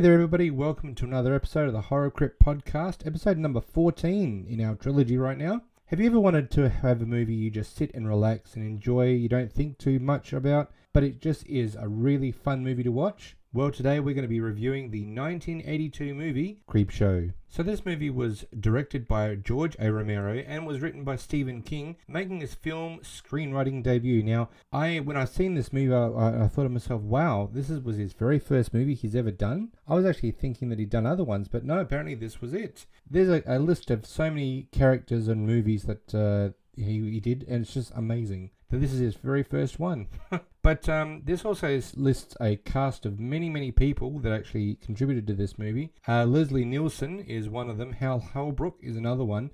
Hey there, everybody. Welcome to another episode of the Horror Crypt Podcast, episode number 14 in our trilogy right now. Have you ever wanted to have a movie you just sit and relax and enjoy, you don't think too much about, but it just is a really fun movie to watch? Well, today we're going to be reviewing the 1982 movie Creepshow. So, this movie was directed by George A. Romero and was written by Stephen King, making his film screenwriting debut. Now, I when I seen this movie, I, I thought to myself, "Wow, this is, was his very first movie he's ever done." I was actually thinking that he'd done other ones, but no, apparently this was it. There's a, a list of so many characters and movies that uh, he, he did, and it's just amazing this is his very first one. but um, this also lists a cast of many, many people that actually contributed to this movie. Uh, Leslie Nielsen is one of them. Hal Holbrook is another one.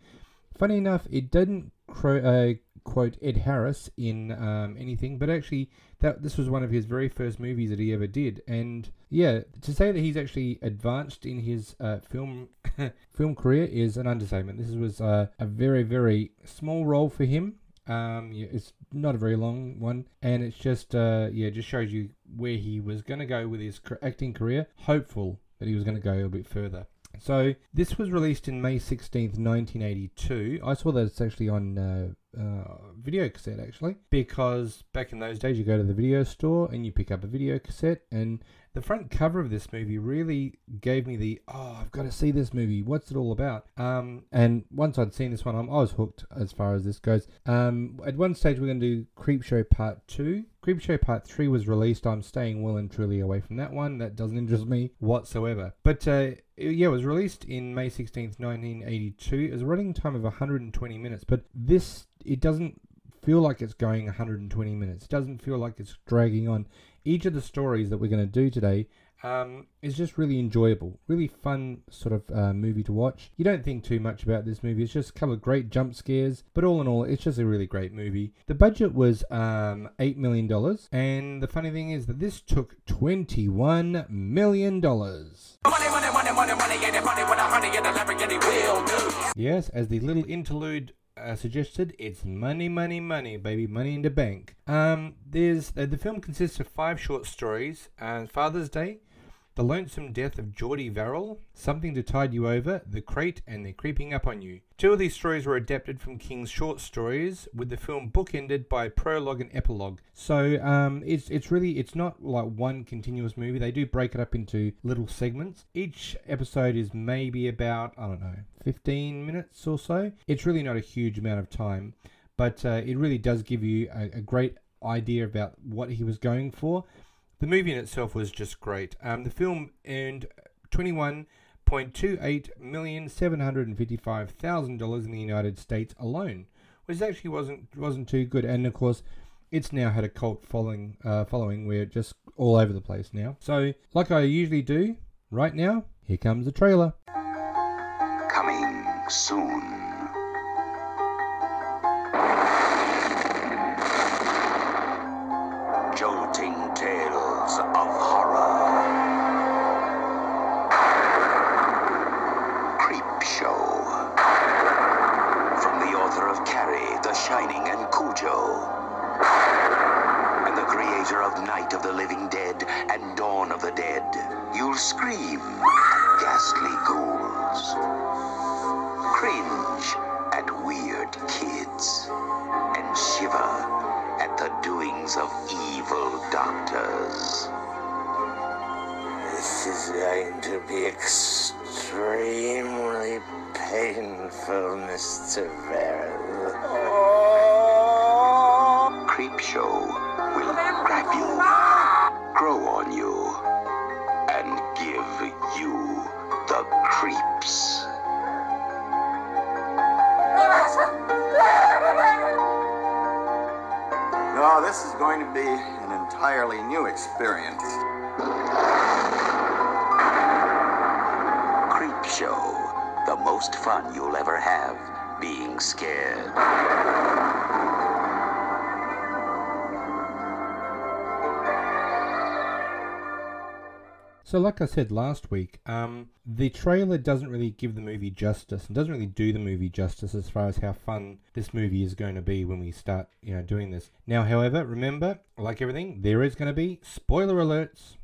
Funny enough, it didn't cro- uh, quote Ed Harris in um, anything, but actually that this was one of his very first movies that he ever did. And yeah, to say that he's actually advanced in his uh, film film career is an understatement. This was uh, a very, very small role for him. Um, it's not a very long one, and it's just uh, yeah, just shows you where he was going to go with his acting career. Hopeful that he was going to go a bit further. So this was released in May 16th, 1982. I saw that it's actually on uh, uh, video cassette actually, because back in those days you go to the video store and you pick up a video cassette, and the front cover of this movie really gave me the oh I've got to see this movie. What's it all about? Um, and once I'd seen this one, I was hooked as far as this goes. Um, at one stage we're going to do Creepshow Part Two. Creepshow Part 3 was released. I'm staying well and truly away from that one. That doesn't interest me whatsoever. But uh, yeah, it was released in May 16th, 1982. It was a running time of 120 minutes. But this, it doesn't feel like it's going 120 minutes. It doesn't feel like it's dragging on. Each of the stories that we're going to do today um, is just really enjoyable, really fun sort of uh, movie to watch. You don't think too much about this movie. It's just a couple of great jump scares, but all in all, it's just a really great movie. The budget was um, eight million dollars, and the funny thing is that this took twenty-one million dollars. Yes, as the little interlude uh, suggested, it's money, money, money, baby, money in the bank. Um, there's uh, the film consists of five short stories: uh, Father's Day, The Lonesome Death of Jordy Verrill, Something to Tide You Over, The Crate, and They're Creeping Up on You. Two of these stories were adapted from King's short stories, with the film bookended by prologue and epilogue. So um, it's it's really it's not like one continuous movie. They do break it up into little segments. Each episode is maybe about I don't know 15 minutes or so. It's really not a huge amount of time, but uh, it really does give you a, a great idea about what he was going for. The movie in itself was just great. Um, the film earned 21.28 million seven hundred and fifty-five thousand dollars in the United States alone, which actually wasn't wasn't too good. And of course, it's now had a cult following uh, following where just all over the place now. So, like I usually do, right now, here comes the trailer. Coming soon. Jolting tales of horror. Creep Show. From the author of Carrie, The Shining, and Cujo. And the creator of Night of the Living Dead and Dawn of the Dead. You'll scream ghastly ghouls. Cringe at weird kids. And shiver doings of evil doctors. This is going to be extremely painful, Mr. Verrill. Be an entirely new experience. Creep Show, the most fun you'll ever have being scared. So, like I said last week, um, the trailer doesn't really give the movie justice and doesn't really do the movie justice as far as how fun this movie is going to be when we start, you know, doing this. Now, however, remember, like everything, there is going to be spoiler alerts.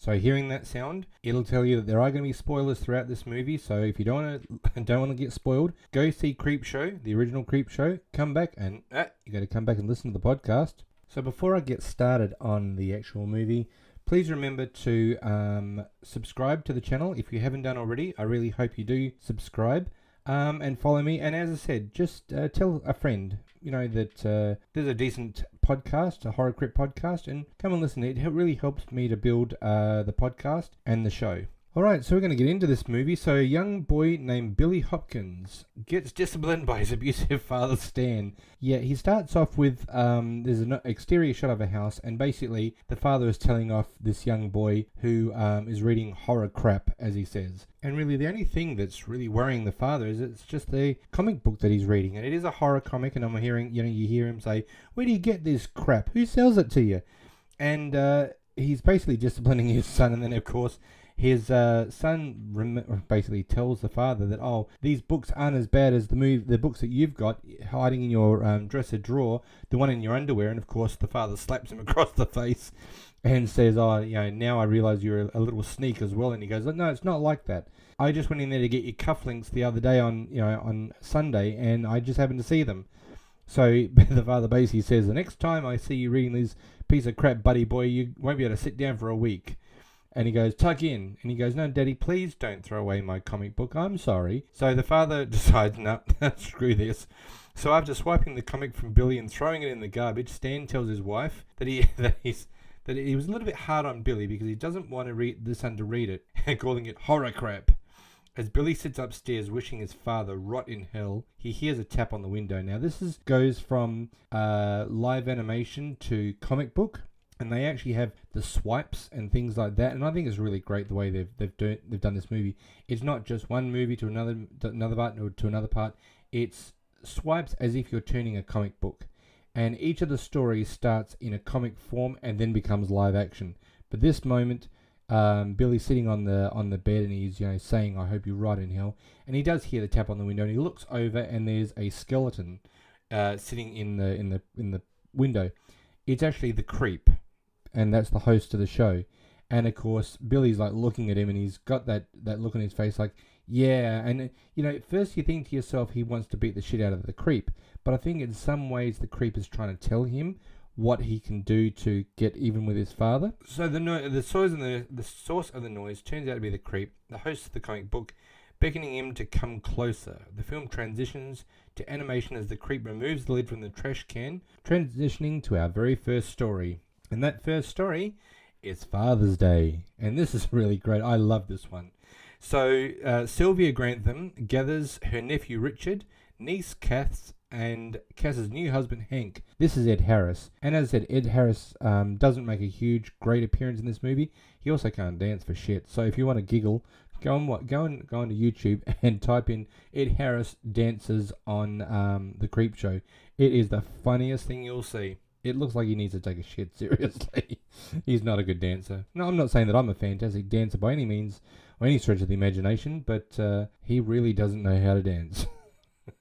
So hearing that sound, it'll tell you that there are going to be spoilers throughout this movie. So if you don't want to don't want to get spoiled, go see Creep Show, the original Creep Show. Come back and ah, you got to come back and listen to the podcast. So before I get started on the actual movie, please remember to um, subscribe to the channel if you haven't done already. I really hope you do subscribe um, and follow me. And as I said, just uh, tell a friend, you know, that uh, there's a decent podcast, a horror crypt podcast, and come and listen. It really helps me to build uh, the podcast and the show. All right, so we're going to get into this movie. So, a young boy named Billy Hopkins gets disciplined by his abusive father, Stan. Yeah, he starts off with um, there's an exterior shot of a house, and basically the father is telling off this young boy who um, is reading horror crap, as he says. And really, the only thing that's really worrying the father is it's just the comic book that he's reading, and it is a horror comic. And I'm hearing, you know, you hear him say, "Where do you get this crap? Who sells it to you?" And uh, he's basically disciplining his son, and then of course his uh, son rem- basically tells the father that oh these books aren't as bad as the move the books that you've got hiding in your um, dresser drawer the one in your underwear and of course the father slaps him across the face and says oh you know now I realize you're a, little sneak as well. And he goes no it's not like that. I just went in there to get your cufflinks the other day on you know on Sunday and I just happened to see them. So the father basically says the next time I see you reading this piece of crap buddy boy you won't be able to sit down for a week and he goes, tuck in. And he goes, no, daddy, please don't throw away my comic book. I'm sorry. So the father decides, no, screw this. So after swiping the comic from Billy and throwing it in the garbage, Stan tells his wife that he that he's that he was a little bit hard on Billy because he doesn't want to read the son to read it, and calling it horror crap. As Billy sits upstairs wishing his father rot in hell, he hears a tap on the window. Now this is goes from uh, live animation to comic book and they actually have the swipes and things like that. And I think it's really great the way they've they've done they've done this movie. It's not just one movie to another another part or to another part. It's swipes as if you're turning a comic book, and each of the stories starts in a comic form and then becomes live action. But this moment. Um, Billy's sitting on the on the bed and he's you know saying, "I hope you rot in hell." And he does hear the tap on the window and he looks over and there's a skeleton uh, sitting in the in the in the window. It's actually the creep and that's the host of the show. And of course, Billy's like looking at him, and he's got that that look on his face, like, yeah. And you know, at first you think to yourself, he wants to beat the shit out of the creep, but I think in some ways the creep is trying to tell him what he can do to get even with his father. So the no- the source of the the source of the noise turns out to be the creep, the host of the comic book, beckoning him to come closer. The film transitions to animation as the creep removes the lid from the trash can, transitioning to our very first story. And that first story is Father's Day. And this is really great. I love this one. So, uh, Sylvia Grantham gathers her nephew Richard, niece Cass, and Cass's new husband Hank. This is Ed Harris. And as I said, Ed Harris um, doesn't make a huge, great appearance in this movie. He also can't dance for shit. So, if you want to giggle, go on go on go on to YouTube and type in Ed Harris dances on um, the Creep Show. It is the funniest thing you'll see it looks like he needs to take a shit seriously. He's not a good dancer. No, I'm not saying that I'm a fantastic dancer by any means, or any stretch of the imagination, but uh, he really doesn't know how to dance.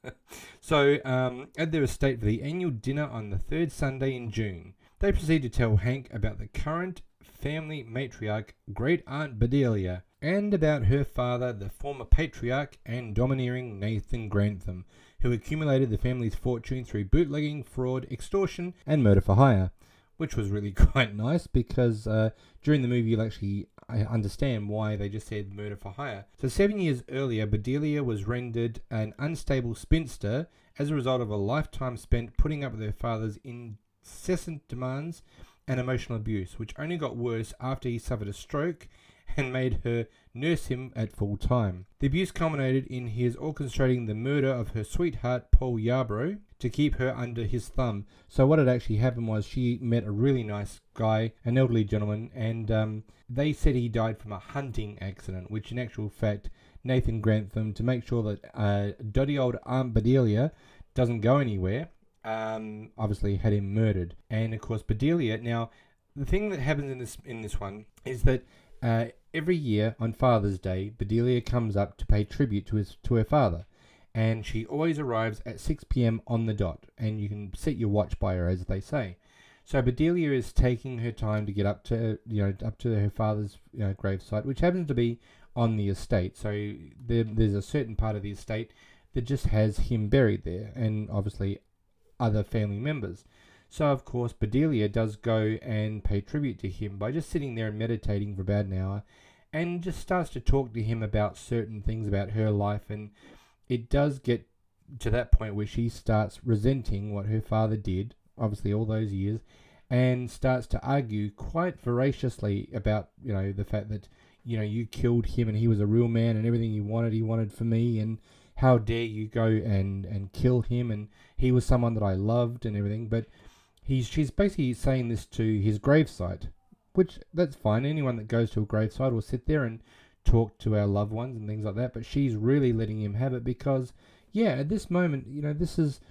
so, um, at their estate for the annual dinner on the third Sunday in June, they proceed to tell Hank about the current family matriarch, Great Aunt Bedelia, and about her father, the former patriarch and domineering Nathan Grantham, who accumulated the family's fortune through bootlegging, fraud, extortion, and murder for hire. Which was really quite nice because uh, during the movie you'll actually understand why they just said murder for hire. So, seven years earlier, Bedelia was rendered an unstable spinster as a result of a lifetime spent putting up with her father's incessant demands and emotional abuse, which only got worse after he suffered a stroke and made her nurse him at full time. The abuse culminated in his orchestrating the murder of her sweetheart, Paul Yarbrough, to keep her under his thumb. So, what had actually happened was she met a really nice guy, an elderly gentleman, and um, they said he died from a hunting accident, which in actual fact, Nathan Grantham, to make sure that uh, dotty old Aunt Bedelia doesn't go anywhere, um, obviously had him murdered. And of course, Bedelia. Now, the thing that happens in this in this one is that uh, every year on Father's Day, Bedelia comes up to pay tribute to his to her father, and she always arrives at 6 p.m. on the dot. And you can set your watch by her, as they say. So Bedelia is taking her time to get up to you know up to her father's you know, gravesite, which happens to be on the estate. So there, there's a certain part of the estate that just has him buried there, and obviously other family members. So of course Bedelia does go and pay tribute to him by just sitting there and meditating for about an hour, and just starts to talk to him about certain things about her life, and it does get to that point where she starts resenting what her father did, obviously all those years, and starts to argue quite voraciously about you know the fact that you know you killed him and he was a real man and everything he wanted he wanted for me and how dare you go and and kill him and he was someone that I loved and everything. But he's she's basically saying this to his gravesite which that's fine anyone that goes to a graveside will sit there and talk to our loved ones and things like that but she's really letting him have it because yeah at this moment you know this is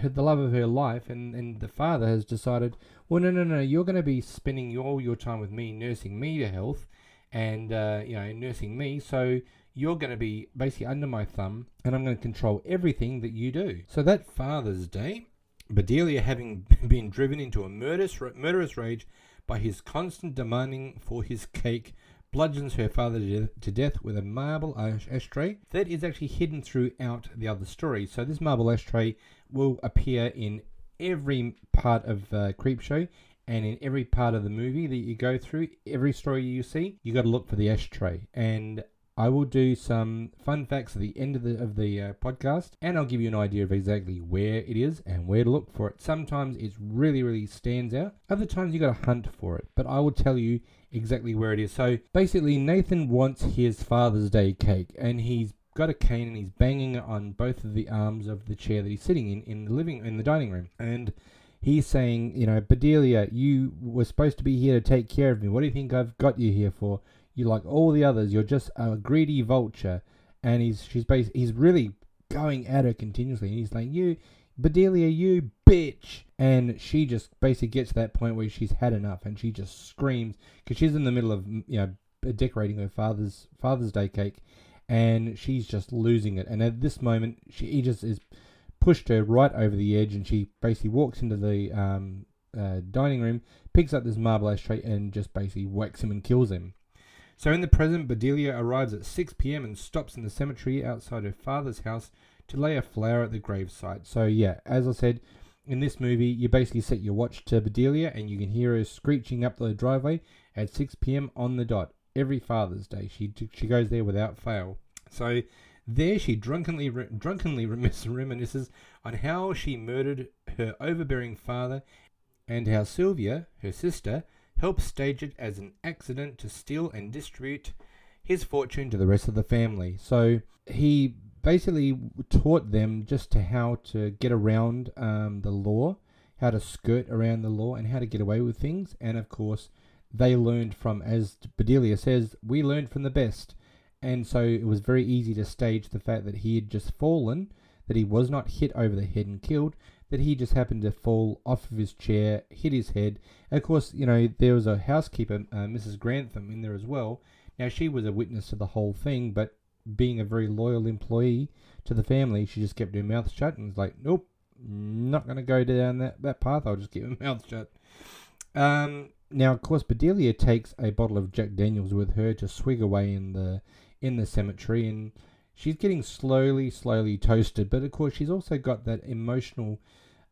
her, the love of her life, and, and the father has decided, well, no, no, no, you're going to be spending all your time with me, nursing me to health, and uh, you know, nursing me. So you're going to be basically under my thumb, and I'm going to control everything that you do. So that Father's Day, Bedelia, having been driven into a murderous, murderous rage by his constant demanding for his cake, bludgeons her father to death with a marble ashtray that is actually hidden throughout the other story. So this marble ashtray will appear in every part of uh, Creepshow and in every part of the movie that you go through, every story you see, you got to look for the ashtray. And I will do some fun facts at the end of the of the uh, podcast, and I'll give you an idea of exactly where it is and where to look for it. Sometimes it really, really stands out. Other times you got to hunt for it, but I will tell you exactly where it is. So basically, Nathan wants his Father's Day cake, and he's got a cane and he's banging it on both of the arms of the chair that he's sitting in in the living in the dining room, and he's saying, you know, Bedelia, you were supposed to be here to take care of me. What do you think I've got you here for? You like all the others. You're just a greedy vulture. And he's she's bas- he's really going at her continuously. And he's like, you, Bedelia, you bitch. And she just basically gets to that point where she's had enough, and she just screams because she's in the middle of you know decorating her father's Father's Day cake, and she's just losing it. And at this moment, she he just is pushed her right over the edge, and she basically walks into the um, uh, dining room, picks up this marble ashtray, and just basically whacks him and kills him. So in the present, Bedelia arrives at 6 p.m. and stops in the cemetery outside her father's house to lay a flower at the gravesite. So yeah, as I said, in this movie, you basically set your watch to Bedelia, and you can hear her screeching up the driveway at 6 p.m. on the dot every Father's Day. She she goes there without fail. So there she drunkenly drunkenly reminisces on how she murdered her overbearing father, and how Sylvia, her sister, helped stage it as an accident to steal and distribute his fortune to the rest of the family. So he basically taught them just to how to get around um, the law, how to skirt around the law, and how to get away with things. And of course, they learned from, as Bedelia says, we learned from the best. And so it was very easy to stage the fact that he had just fallen, that he was not hit over the head and killed, that he just happened to fall off of his chair, hit his head. And of course, you know, there was a housekeeper, uh, Mrs. Grantham, in there as well. Now, she was a witness to the whole thing, but being a very loyal employee to the family, she just kept her mouth shut and was like, nope, not going to go down that, that path. I'll just keep my mouth shut. Um, now, of course, Bedelia takes a bottle of Jack Daniels with her to swig away in the in the cemetery, and she's getting slowly, slowly toasted. But of course, she's also got that emotional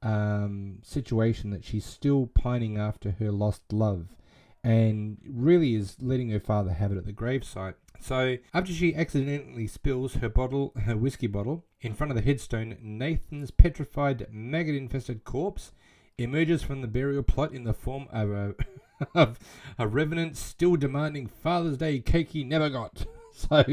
um, situation that she's still pining after her lost love, and really is letting her father have it at the gravesite. So after she accidentally spills her bottle, her whiskey bottle, in front of the headstone, Nathan's petrified, maggot-infested corpse emerges from the burial plot in the form of a, of a revenant still demanding Father's Day cake he never got. So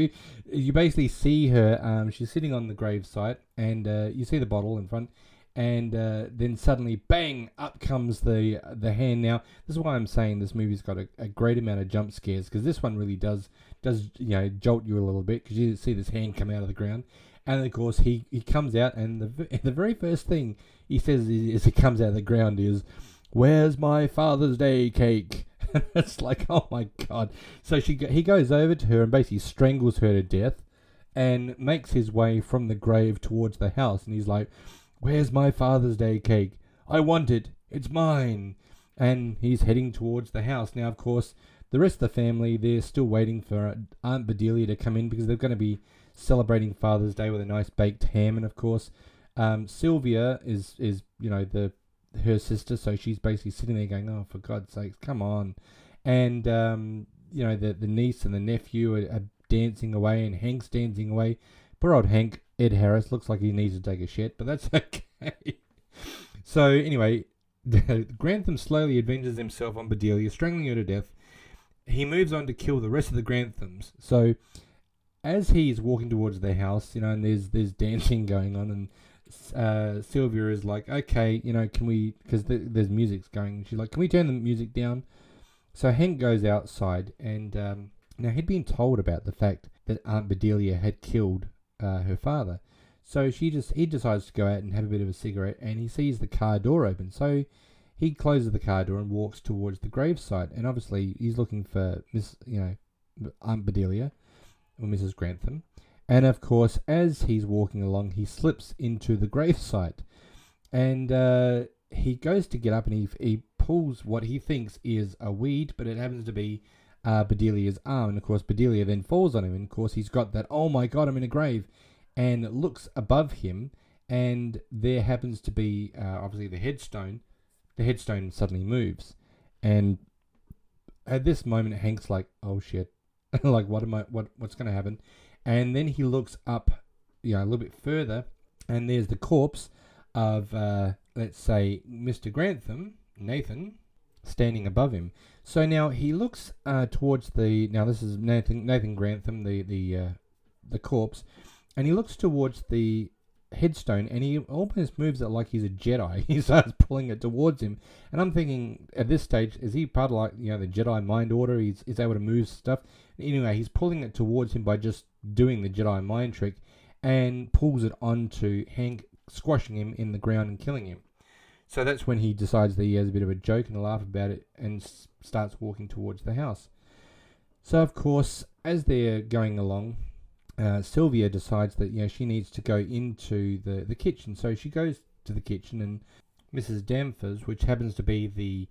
you basically see her. Um, she's sitting on the gravesite, and uh, you see the bottle in front, and uh, then suddenly, bang! Up comes the the hand. Now, this is why I'm saying this movie's got a, a great amount of jump scares because this one really does does you know jolt you a little bit because you see this hand come out of the ground, and of course he he comes out, and the the very first thing he says as he comes out of the ground is, "Where's my Father's Day cake?" it's like, oh my god. So she he goes over to her and basically strangles her to death, and makes his way from the grave towards the house. And he's like, "Where's my Father's Day cake? I want it. It's mine. And he's heading towards the house. Now, of course, the rest of the family, they're still waiting for Aunt Bedelia to come in because they're going to be celebrating Father's Day with a nice baked ham. And, of course, um, Sylvia is, is, you know, the her sister, so she's basically sitting there going, oh, for God's sakes, come on. And, um, you know, the, the niece and the nephew are, are dancing away and Hank's dancing away. Poor old Hank, Ed Harris, looks like he needs to take a shit, but that's okay. so, anyway, Grantham slowly avenges himself on Bedelia, strangling her to death. He moves on to kill the rest of the Granthams. So, as he's walking towards their house, you know, and there's there's dancing going on, and uh, Sylvia is like, okay, you know, can we? Because the, there's music's going. She's like, can we turn the music down? So Hank goes outside, and um, now he'd been told about the fact that Aunt Bedelia had killed uh, her father. So she just he decides to go out and have a bit of a cigarette, and he sees the car door open. So he closes the car door and walks towards the gravesite, and obviously he's looking for Miss, you know, Aunt Bedelia or Mrs. Grantham. And of course, as he's walking along, he slips into the gravesite, and uh, he goes to get up and he he pulls what he thinks is a weed, but it happens to be uh, Bedelia's arm. And of course, Bedelia then falls on him. And of course, he's got that, oh my god, I'm in a grave. And looks above him, and there happens to be uh, obviously the headstone. The headstone suddenly moves. And at this moment, Hank's like, oh shit. like, what am I, what, what's going to happen? And then he looks up, you know, a little bit further, and there's the corpse of, uh, let's say, Mr. Grantham, Nathan, standing above him. So now he looks uh, towards the. Now this is Nathan Nathan Grantham, the the uh, the corpse, and he looks towards the headstone, and he almost moves it like he's a Jedi. He starts pulling it towards him, and I'm thinking at this stage, is he part of like you know the Jedi mind order? He's is able to move stuff. Anyway, he's pulling it towards him by just doing the Jedi mind trick, and pulls it onto Hank, squashing him in the ground and killing him. So that's when he decides that he has a bit of a joke and a laugh about it and s- starts walking towards the house. So, of course, as they're going along, uh, Sylvia decides that you know she needs to go into the, the kitchen. So she goes to the kitchen, and Mrs. Danvers, which happens to be the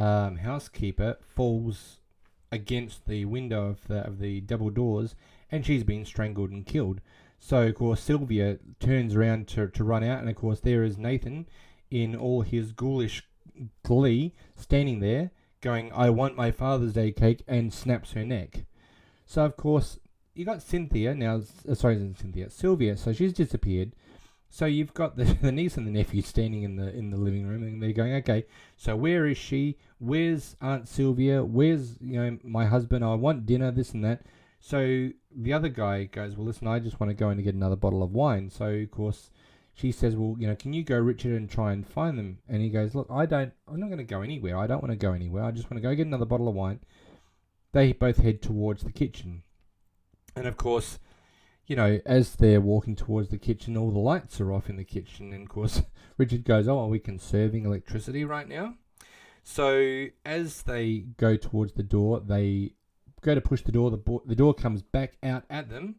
um, housekeeper, falls against the window of the of the double doors, and she's been strangled and killed. So of course Sylvia turns around to, to run out, and of course there is Nathan in all his ghoulish glee, standing there, going, I want my Father's Day cake, and snaps her neck. So, of course, you got Cynthia, now, uh, sorry, Cynthia, Sylvia, so she's disappeared. So you've got the, the niece and the nephew standing in the in the living room, and they're going, okay, so where is she? Where's Aunt Sylvia? Where's you know my husband? I want dinner, this and that. So the other guy goes, well, listen, I just want to go in and get another bottle of wine. So of course she says, "Well, you know, can you go, Richard, and try and find them?" And he goes, "Look, I don't. I'm not going to go anywhere. I don't want to go anywhere. I just want to go get another bottle of wine." They both head towards the kitchen, and of course, you know, as they're walking towards the kitchen, all the lights are off in the kitchen, and of course, Richard goes, "Oh, are we conserving electricity right now?" So as they go towards the door, they go to push the door. The, bo- the door comes back out at them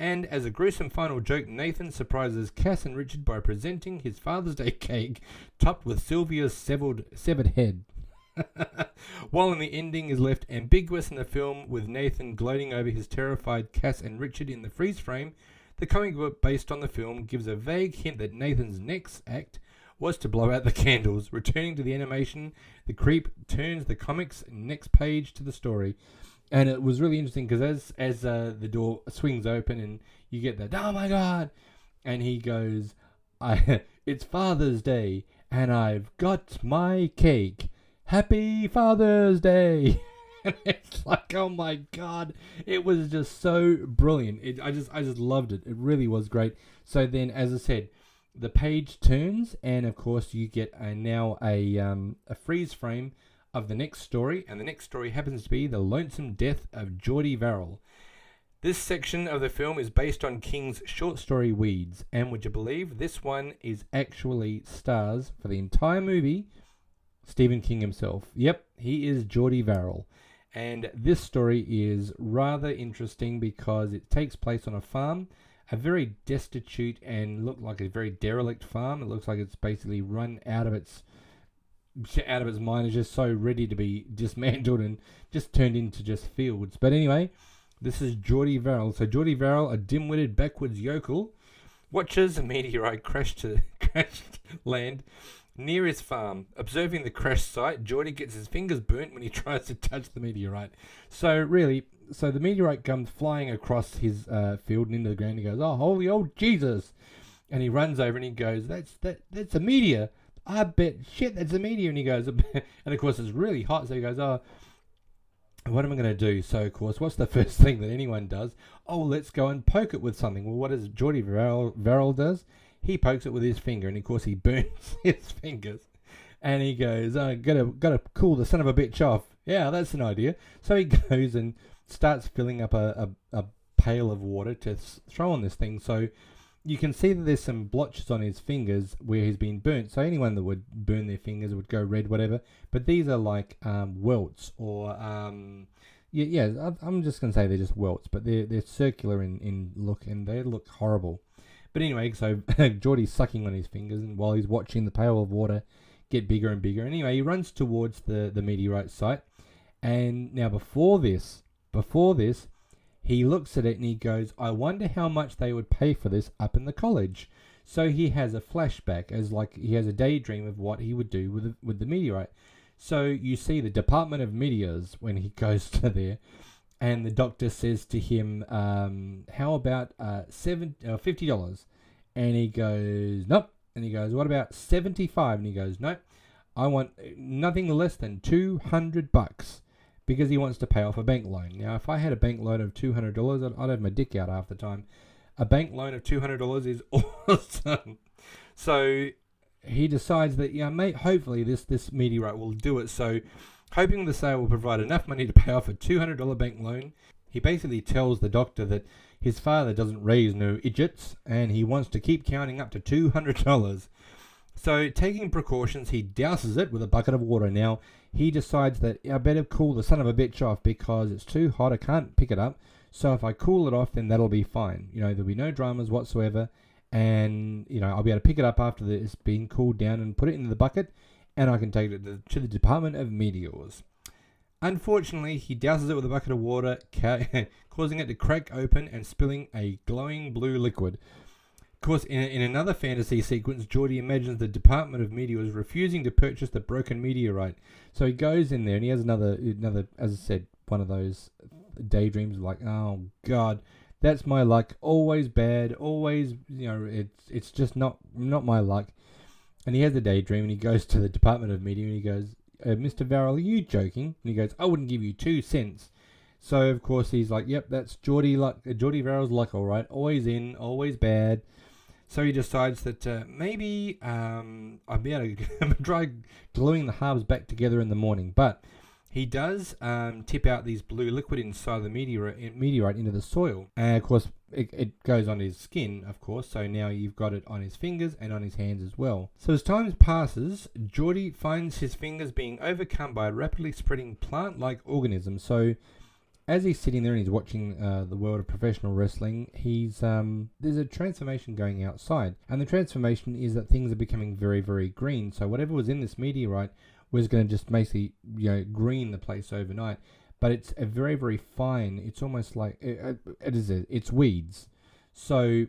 and as a gruesome final joke, Nathan surprises Cass and Richard by presenting his Father's Day cake topped with Sylvia's severed, severed head. While in the ending is left ambiguous in the film, with Nathan gloating over his terrified Cass and Richard in the freeze frame, the comic book based on the film gives a vague hint that Nathan's next act was to blow out the candles. Returning to the animation, the creep turns the comic's next page to the story and it was really interesting because as as uh, the door swings open and you get that oh my god. And he goes i it's father's day and i've got my cake. Happy father's day. And it's like oh my god. It was just so brilliant. It, i just i just loved it. It really was great. So then as i said the page turns and of course you get a, now a um, a freeze frame of the next story, and the next story happens to be The Lonesome Death of Jordy Verrill. This section of the film is based on King's short story Weeds, and would you believe this one is actually stars for the entire movie Stephen King himself. Yep, he is Jordy Verrill. And this story is rather interesting because it takes place on a farm, a very destitute and look like a very derelict farm. It looks like it's basically run out of its out of his mind, is just so ready to be dismantled and just turned into just fields. But anyway, this is Jordy Verrill. So Jordy Verrill, a dim-witted backwards yokel, watches a meteorite crash to crash land near his farm. Observing the crash site, Jordy gets his fingers burnt when he tries to touch the meteorite. So really, so the meteorite comes flying across his uh, field and into the ground. He goes, "Oh, holy old Jesus!" And he runs over and he goes, "That's that that's a meteor." I bet shit that's a meteor. And he goes, and of course it's really hot. So he goes, "Oh." What am I going to do? So, of course, what's the first thing that anyone does? Oh, let's go and poke it with something. Well, what does Jordy Verrill, does? He pokes it with his finger, and of course, he burns his fingers. And he goes, "I gotta gotta cool the son of a bitch off." Yeah, that's an idea. So he goes and starts filling up a, a, a pail of water to throw on this thing. So you can see that there's some blotches on his fingers where he's been burnt. So anyone that would burn their fingers would go red, whatever. But these are like um, welts or um, yeah, yeah. I'm just gonna say they're just welts, but they're they're circular in, in look and they look horrible. But anyway, so Jordy's sucking on his fingers, and while he's watching the pail of water get bigger and bigger, anyway, he runs towards the the meteorite site. And now before this, before this, he looks at it and he goes, I wonder how much they would pay for this up in the college. So he has a flashback as like he has a daydream of what he would do with the, with the meteorite. So you see the Department of Meteors when he goes to there, and the doctor says to him, um, "How about uh, seven uh, fifty dollars?" And he goes, "Nope." And he goes, "What about seventy-five? And he goes, "Nope. I want nothing less than two hundred bucks." Because he wants to pay off a bank loan. Now, if I had a bank loan of two hundred dollars, I'd, I'd have my dick out half the time. A bank loan of two hundred dollars is awesome. so he decides that yeah, mate. Hopefully, this this meteorite will do it. So, hoping the sale will provide enough money to pay off a two hundred dollar bank loan, he basically tells the doctor that his father doesn't raise no idiots, and he wants to keep counting up to two hundred dollars. So, taking precautions, he douses it with a bucket of water. Now, he decides that I better cool the son of a bitch off because it's too hot. I can't pick it up. So if I cool it off, then that'll be fine. You know, there'll be no dramas whatsoever, and you know I'll be able to pick it up after it's been cooled down and put it into the bucket, and I can take it to the Department of Meteors. Unfortunately, he douses it with a bucket of water, causing it to crack open and spilling a glowing blue liquid. Of course, in, in another fantasy sequence, Jordy imagines the Department of Meteors refusing to purchase the broken meteorite. So he goes in there and he has another, another, as I said, one of those daydreams like, oh God, that's my luck. Always bad. Always, you know, it's it's just not not my luck. And he has a daydream and he goes to the Department of Media and he goes, uh, Mr. Verrill, are you joking? And he goes, I wouldn't give you two cents. So of course he's like, yep, that's Jordy luck. Jordy Verrill's luck, all right. Always in, always bad. So he decides that uh, maybe um, I'll be able to try gluing the halves back together in the morning. But he does um, tip out these blue liquid inside the meteorite, meteorite into the soil. And of course, it, it, goes on his skin, of course. So now you've got it on his fingers and on his hands as well. So as time passes, Jordy finds his fingers being overcome by a rapidly spreading plant like organism. So as he's sitting there and he's watching uh, the world of professional wrestling, he's um, there's a transformation going outside, and the transformation is that things are becoming very, very green. So whatever was in this meteorite was going to just basically you know green the place overnight. But it's a very, very fine. It's almost like it, it is. A, it's weeds. So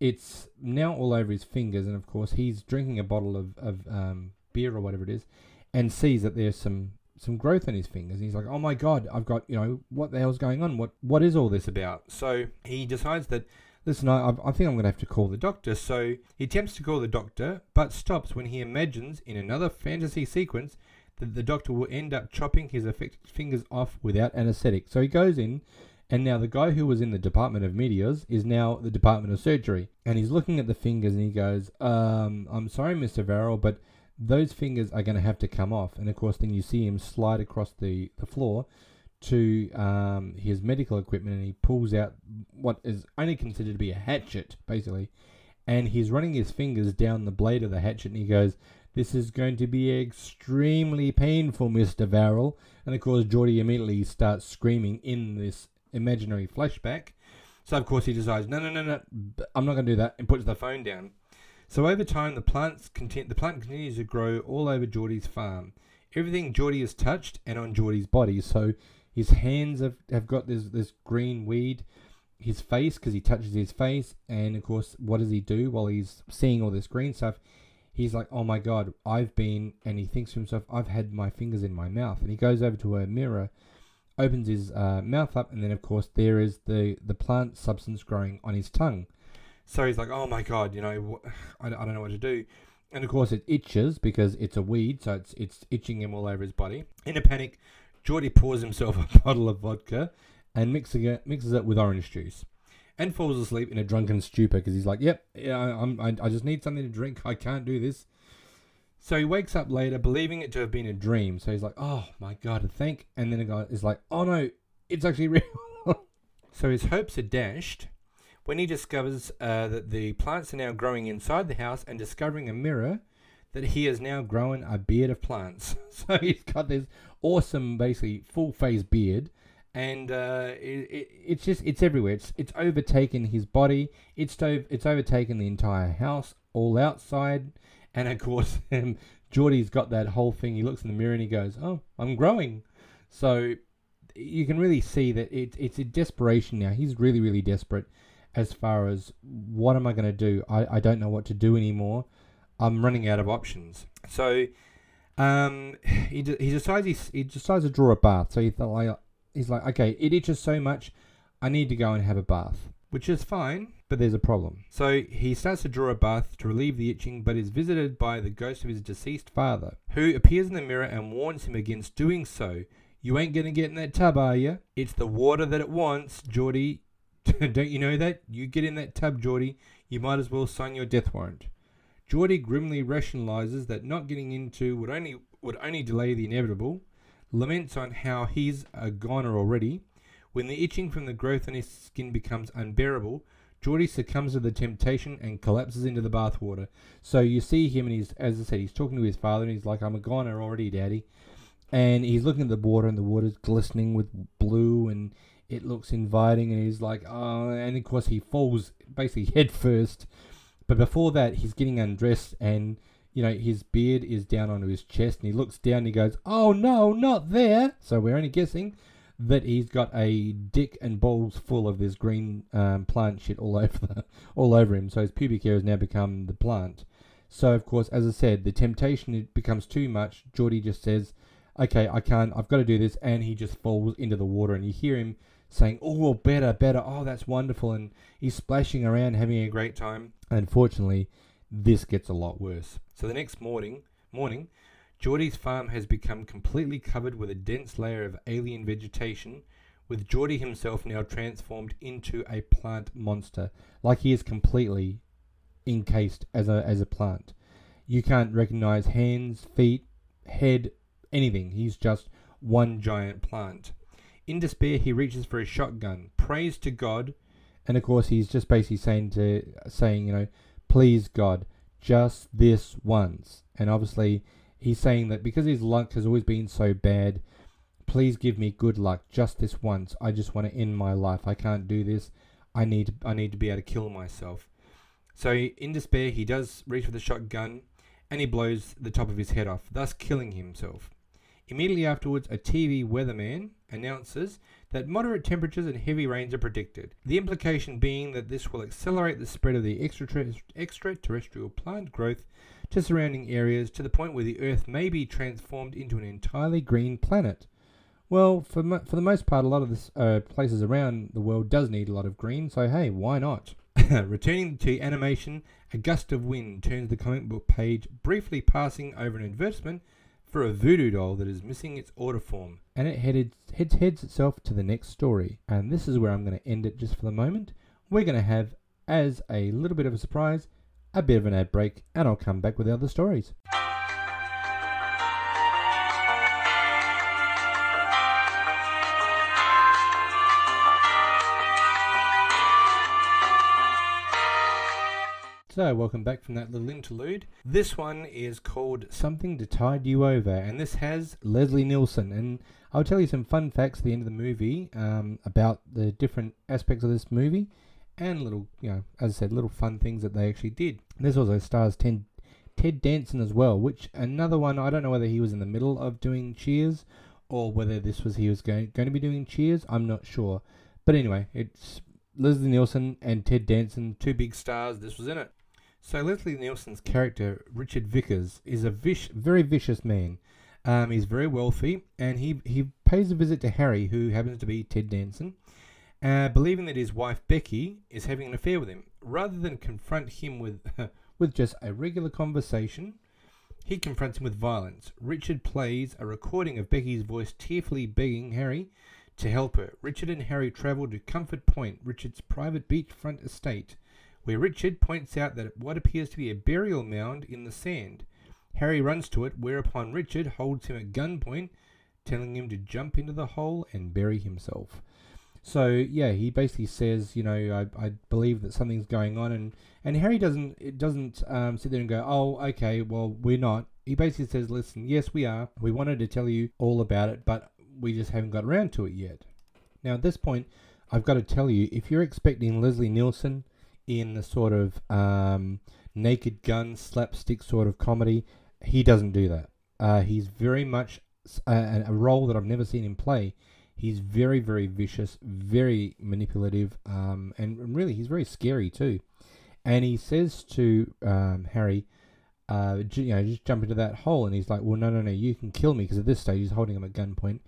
it's now all over his fingers, and of course he's drinking a bottle of of um, beer or whatever it is, and sees that there's some some growth in his fingers. he's like, "Oh my god, I've got you know what the hell's going on? What what is all this about?" So he decides that. Listen, I, I think I'm going to have to call the doctor. So he attempts to call the doctor, but stops when he imagines in another fantasy sequence that the doctor will end up chopping his affected fingers off without anesthetic. So he goes in, and now the guy who was in the Department of Meteors is now the Department of Surgery. And he's looking at the fingers and he goes, um, I'm sorry, Mr. Verrill, but those fingers are going to have to come off. And of course, then you see him slide across the, the floor to um, his medical equipment and he pulls out what is only considered to be a hatchet, basically. And he's running his fingers down the blade of the hatchet and he goes, This is going to be extremely painful, Mr. Verrill. And of course, Jordy immediately starts screaming in this imaginary flashback. So, of course, he decides, No, no, no, no, I'm not going to do that, and puts the phone down. So over time, the plants conti- the plant continues to grow all over Jordy's farm. Everything Jordy has touched and on Jordy's body. So his hands have, have got this this green weed. His face, because he touches his face, and of course, what does he do while he's seeing all this green stuff? He's like, "Oh my God, I've been," and he thinks to himself, "I've had my fingers in my mouth." And he goes over to a mirror, opens his uh, mouth up, and then of course there is the the plant substance growing on his tongue. So he's like, "Oh my God, you know, I, I don't know what to do." And of course, it itches because it's a weed, so it's it's itching him all over his body. In a panic, Jordy pours himself a bottle of vodka and mixing it, mixes it with orange juice, and falls asleep in a drunken stupor because he's like, "Yep, yeah, I'm, I, I just need something to drink. I can't do this." So he wakes up later, believing it to have been a dream. So he's like, "Oh my god, thank!" And then a guy is like, "Oh no, it's actually real." so his hopes are dashed when he discovers uh, that the plants are now growing inside the house and discovering a mirror that he has now grown a beard of plants. so he's got this awesome, basically full face beard, and uh, it, it, it's just it's everywhere. It's it's overtaken his body. It's it's overtaken the entire house, all outside, and of course, um, Jordy's got that whole thing. He looks in the mirror and he goes, "Oh, I'm growing." So you can really see that it, it's a desperation now. He's really, really desperate as far as what am I going to do? I, I don't know what to do anymore. I'm running out of options. So um, he, de- he decides he, he decides to draw a bath. So he thought like, he's like, okay, it itches so much, I need to go and have a bath, which is fine. But there's a problem. So he starts to draw a bath to relieve the itching, but is visited by the ghost of his deceased father, who appears in the mirror and warns him against doing so. You ain't gonna get in that tub, are you? It's the water that it wants, Jordy. Don't you know that? You get in that tub, Jordy, you might as well sign your death warrant. Jordy grimly rationalizes that not getting into would only would only delay the inevitable, laments on how he's a goner already. When the itching from the growth on his skin becomes unbearable, Jordy succumbs to the temptation and collapses into the bathwater. So you see him, and he's, as I said, he's talking to his father, and he's like, "I'm a goner already, Daddy," and he's looking at the water, and the water's glistening with blue, and it looks inviting, and he's like, "Oh," and of course he falls basically head first. But before that, he's getting undressed, and you know his beard is down onto his chest, and he looks down, and he goes, "Oh no, not there!" So we're only guessing that he's got a dick and balls full of this green um, plant shit all over the, all over him. So his pubic hair has now become the plant. So of course, as I said, the temptation becomes too much. Jordy just says, "Okay, I can't. I've got to do this," and he just falls into the water. And you hear him saying, "Oh, better, better. Oh, that's wonderful." And he's splashing around, having a great time. Unfortunately, this gets a lot worse. So the next morning, morning, Jordy's farm has become completely covered with a dense layer of alien vegetation, with Jordy himself now transformed into a plant monster, like he is completely encased as a as a plant. You can't recognize hands, feet, head, anything. He's just one giant plant. In despair, he reaches for his shotgun, prays to God, and of course, he's just basically saying to saying, you know, please God, just this once. And obviously, he's saying that because his luck has always been so bad, please give me good luck just this once. I just want to end my life. I can't do this. I need I need to be able to kill myself. So in despair, he does reach for the shotgun and he blows the top of his head off, thus killing himself. Immediately afterwards, a TV weatherman announces that moderate temperatures and heavy rains are predicted. The implication being that this will accelerate the spread of the extraterrestrial plant growth to surrounding areas to the point where the Earth may be transformed into an entirely green planet. Well, for mo- for the most part, a lot of uh, places around the world does need a lot of green, so hey, why not? Returning to animation, a gust of wind turns the comic book page, briefly passing over an advertisement for a voodoo doll that is missing its order form, and it headed, heads, heads itself to the next story. And this is where I'm going to end it just for the moment. We're going to have, as a little bit of a surprise, a bit of an ad break, and I'll come back with the other stories. So, welcome back from that little interlude. This one is called Something to Tide You Over, and this has Leslie Nielsen. And I'll tell you some fun facts at the end of the movie um, about the different aspects of this movie. and little, you know, as I said, little fun things that they actually did. This also stars Ted, Ted Danson as well, which another one, I don't know whether he was in the middle of doing Cheers or whether this was he was going, going to be doing Cheers, I'm not sure. But anyway, it's Leslie Nielsen and Ted Danson, two big stars, this was in it. So Leslie Nielsen's character, Richard Vickers, is a vish, very vicious man. Um, he's very wealthy, and he, he pays a visit to Harry, who happens to be Ted Danson, uh, believing that his wife Becky is having an affair with him. Rather than confront him with with just a regular conversation, he confronts him with violence. Richard plays a recording of Becky's voice tearfully begging Harry to help her. Richard and Harry travel to Comfort Point, Richard's private beachfront estate, where Richard points out that what appears to be a burial mound in the sand. Harry runs to it, whereupon Richard holds him at gunpoint, telling him to jump into the hole and bury himself. So yeah, he basically says, you know, I, I believe that something's going on, and, and Harry doesn't it doesn't um, sit there and go, oh, okay, well we're not. He basically says, listen, yes we are. We wanted to tell you all about it, but we just haven't got around to it yet. Now at this point, I've got to tell you, if you're expecting Leslie Nielsen in the sort of um, naked gun slapstick sort of comedy, he doesn't do that. Uh, he's very much a, a, role that I've never seen him play. He's very, very vicious, very manipulative, um, and really, he's very scary too. And he says to um, Harry, uh, you know, just jump into that hole. And he's like, well, no, no, no, you can kill me. Because at this stage, he's holding him at gunpoint.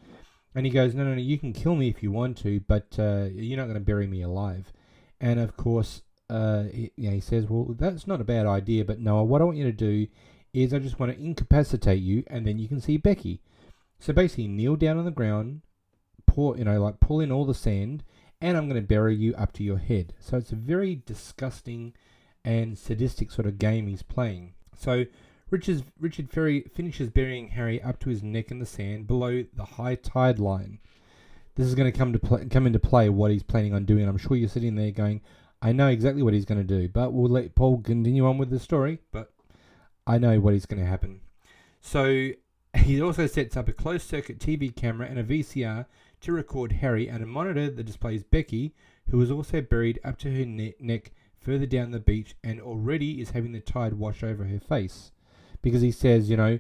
And he goes, no, no, no, you can kill me if you want to, but uh, you're not going to bury me alive. And of course, uh, he, you know, he says, well, that's not a bad idea, but Noah, what I want you to do is I just want to incapacitate you, and then you can see Becky. So basically, kneel down on the ground, pour, you know, like pull in all the sand, and I'm going to bury you up to your head. So it's a very disgusting and sadistic sort of game he's playing. So Richard, Richard Ferry finishes burying Harry up to his neck in the sand below the high tide line. This is going to come to play, come into play what he's planning on doing. I'm sure you're sitting there going, I know exactly what he's going to do, but we'll let Paul continue on with the story. But I know what is going to happen. So he also sets up a closed circuit TV camera and a VCR to record Harry and a monitor that displays Becky, who is also buried up to her ne- neck further down the beach and already is having the tide wash over her face. Because he says, you know,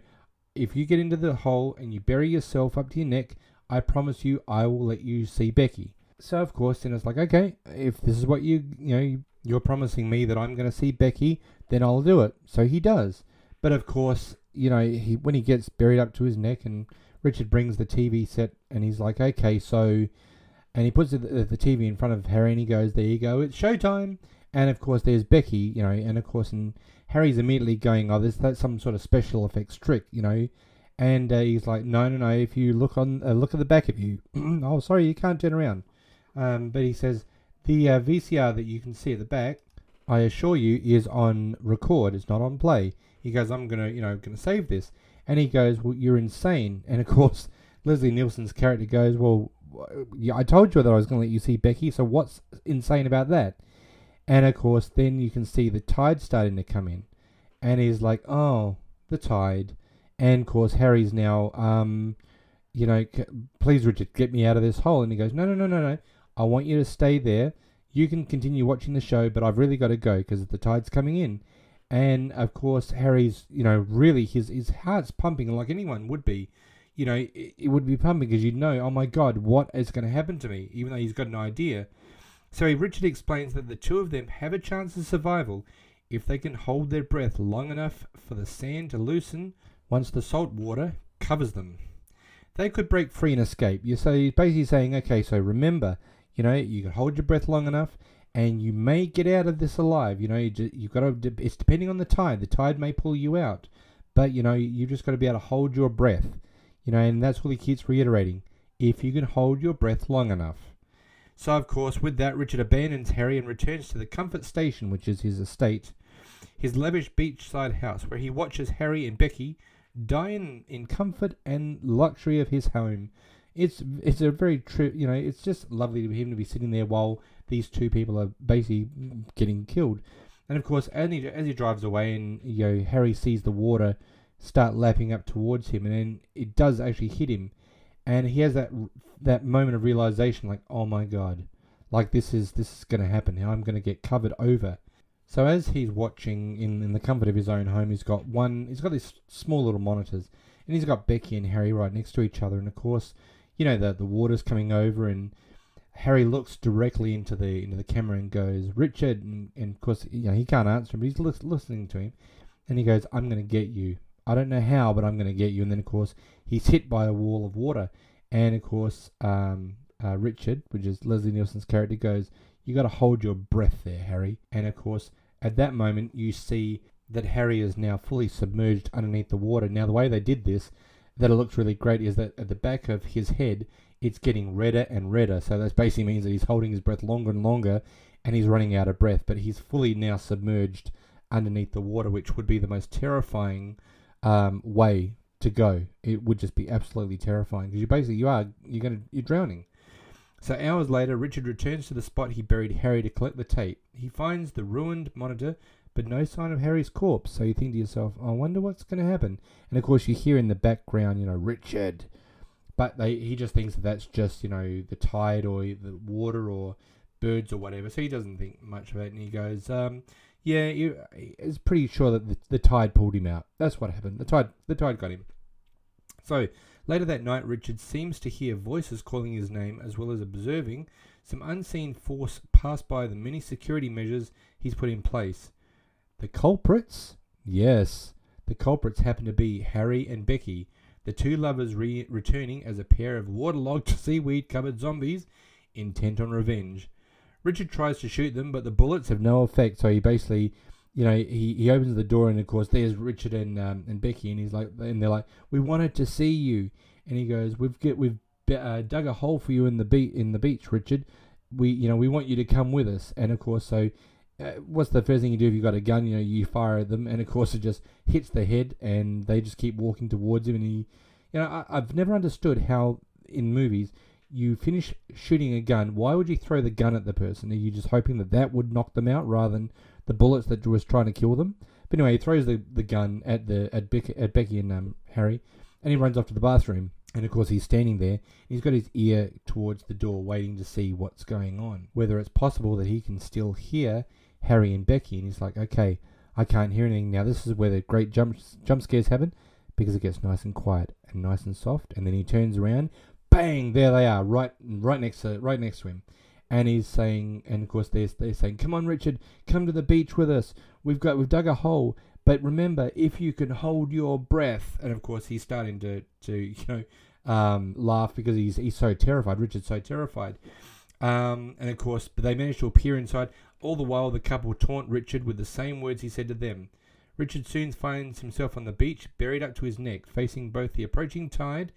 if you get into the hole and you bury yourself up to your neck, I promise you I will let you see Becky. So of course then it's like, okay, if this is what you you know you're promising me that I'm going to see Becky, then I'll do it. So he does. But of course, you know, he when he gets buried up to his neck, and Richard brings the TV set, and he's like, "Okay, so," and he puts the, the TV in front of Harry, and he goes, "There you go, it's showtime." And of course, there's Becky, you know, and of course, and Harry's immediately going, "Oh, this that's some sort of special effects trick," you know. And uh, he's like, "No, no, no. If you look on, uh, look at the back of you. oh, sorry, you can't turn around." Um, but he says the uh, VCR that you can see at the back, I assure you, is on record. It's not on play. He goes, I'm gonna, you know, gonna save this, and he goes, well, you're insane. And of course, Leslie Nielsen's character goes, well, I told you that I was gonna let you see Becky. So what's insane about that? And of course, then you can see the tide starting to come in, and he's like, oh, the tide. And of course, Harry's now, um, you know, please, Richard, get me out of this hole. And he goes, no, no, no, no, no. I want you to stay there. You can continue watching the show, but I've really got to go because the tide's coming in. And of course, Harry's, you know, really his his heart's pumping like anyone would be. You know, it, it would be pumping because you'd know, oh my God, what is going to happen to me? Even though he's got an idea. So Richard explains that the two of them have a chance of survival if they can hold their breath long enough for the sand to loosen once the salt water covers them. They could break free and escape. You so basically saying, okay, so remember, you know, you can hold your breath long enough and you may get out of this alive. You know, you have got to. It's depending on the tide. The tide may pull you out, but you know, you just got to be able to hold your breath. You know, and that's what he keeps reiterating. If you can hold your breath long enough. So, of course, with that, Richard abandons Harry and returns to the Comfort Station, which is his estate, his lavish beachside house, where he watches Harry and Becky in, in comfort and luxury of his home. It's it's a very true, you know, it's just lovely to him to be sitting there while these two people are basically getting killed. And of course, as he, as he drives away, and you know Harry sees the water start lapping up towards him, and then it does actually hit him, and he has that that moment of realization, like, oh my god, like this is this is going to happen now. I'm going to get covered over. So as he's watching in, in the comfort of his own home, he's got one. He's got these small little monitors, and he's got Becky and Harry right next to each other. And of course, you know the the water's coming over, and Harry looks directly into the into the camera and goes, "Richard," and, and of course, you know he can't answer him, but he's li- listening to him, and he goes, "I'm going to get you. I don't know how, but I'm going to get you." And then of course he's hit by a wall of water, and of course um, uh, Richard, which is Leslie Nielsen's character, goes, "You got to hold your breath there, Harry." And of course, at that moment, you see that Harry is now fully submerged underneath the water. Now, the way they did this, that it looks really great, is that at the back of his head, it's getting redder and redder. So that basically means that he's holding his breath longer and longer, and he's running out of breath. But he's fully now submerged underneath the water, which would be the most terrifying um, way to go. It would just be absolutely terrifying because you basically you are you're gonna you're drowning. So hours later, Richard returns to the spot he buried Harry to collect the tape. He finds the ruined monitor, but no sign of Harry's corpse. So you think to yourself, I wonder what's going to happen. And of course, you hear in the background, you know, Richard. But they, he just thinks that that's just, you know, the tide or the water or birds or whatever. So he doesn't think much of it. And he goes, um, yeah, he's pretty sure that the, the tide pulled him out. That's what happened. The tide, the tide got him. So Later that night, Richard seems to hear voices calling his name as well as observing some unseen force pass by the many security measures he's put in place. The culprits? Yes, the culprits happen to be Harry and Becky, the two lovers re- returning as a pair of waterlogged, seaweed covered zombies intent on revenge. Richard tries to shoot them, but the bullets have no effect, so he basically you know, he, he opens the door and of course there's Richard and um, and Becky and he's like and they're like, we wanted to see you, and he goes, we've get we've uh, dug a hole for you in the beat in the beach, Richard. We you know we want you to come with us, and of course so. Uh, what's the first thing you do if you've got a gun? You know, you fire at them, and of course it just hits the head, and they just keep walking towards him. And he, you know, I, I've never understood how in movies you finish shooting a gun. Why would you throw the gun at the person? Are you just hoping that that would knock them out rather than the bullets that was trying to kill them. But anyway, he throws the, the gun at the at Becky, at Becky and um, Harry, and he runs off to the bathroom. And of course, he's standing there. He's got his ear towards the door, waiting to see what's going on. Whether it's possible that he can still hear Harry and Becky, and he's like, "Okay, I can't hear anything now." This is where the great jump jump scares happen, because it gets nice and quiet and nice and soft. And then he turns around, bang! There they are, right right next to right next to him and he's saying, and of course they're, they're saying, "Come on, Richard, come to the beach with us. We've got we've dug a hole, but remember, if you can hold your breath." And of course, he's starting to to you know um, laugh because he's he's so terrified. Richard's so terrified, um, and of course, they manage to appear inside. All the while, the couple taunt Richard with the same words he said to them. Richard soon finds himself on the beach, buried up to his neck, facing both the approaching tide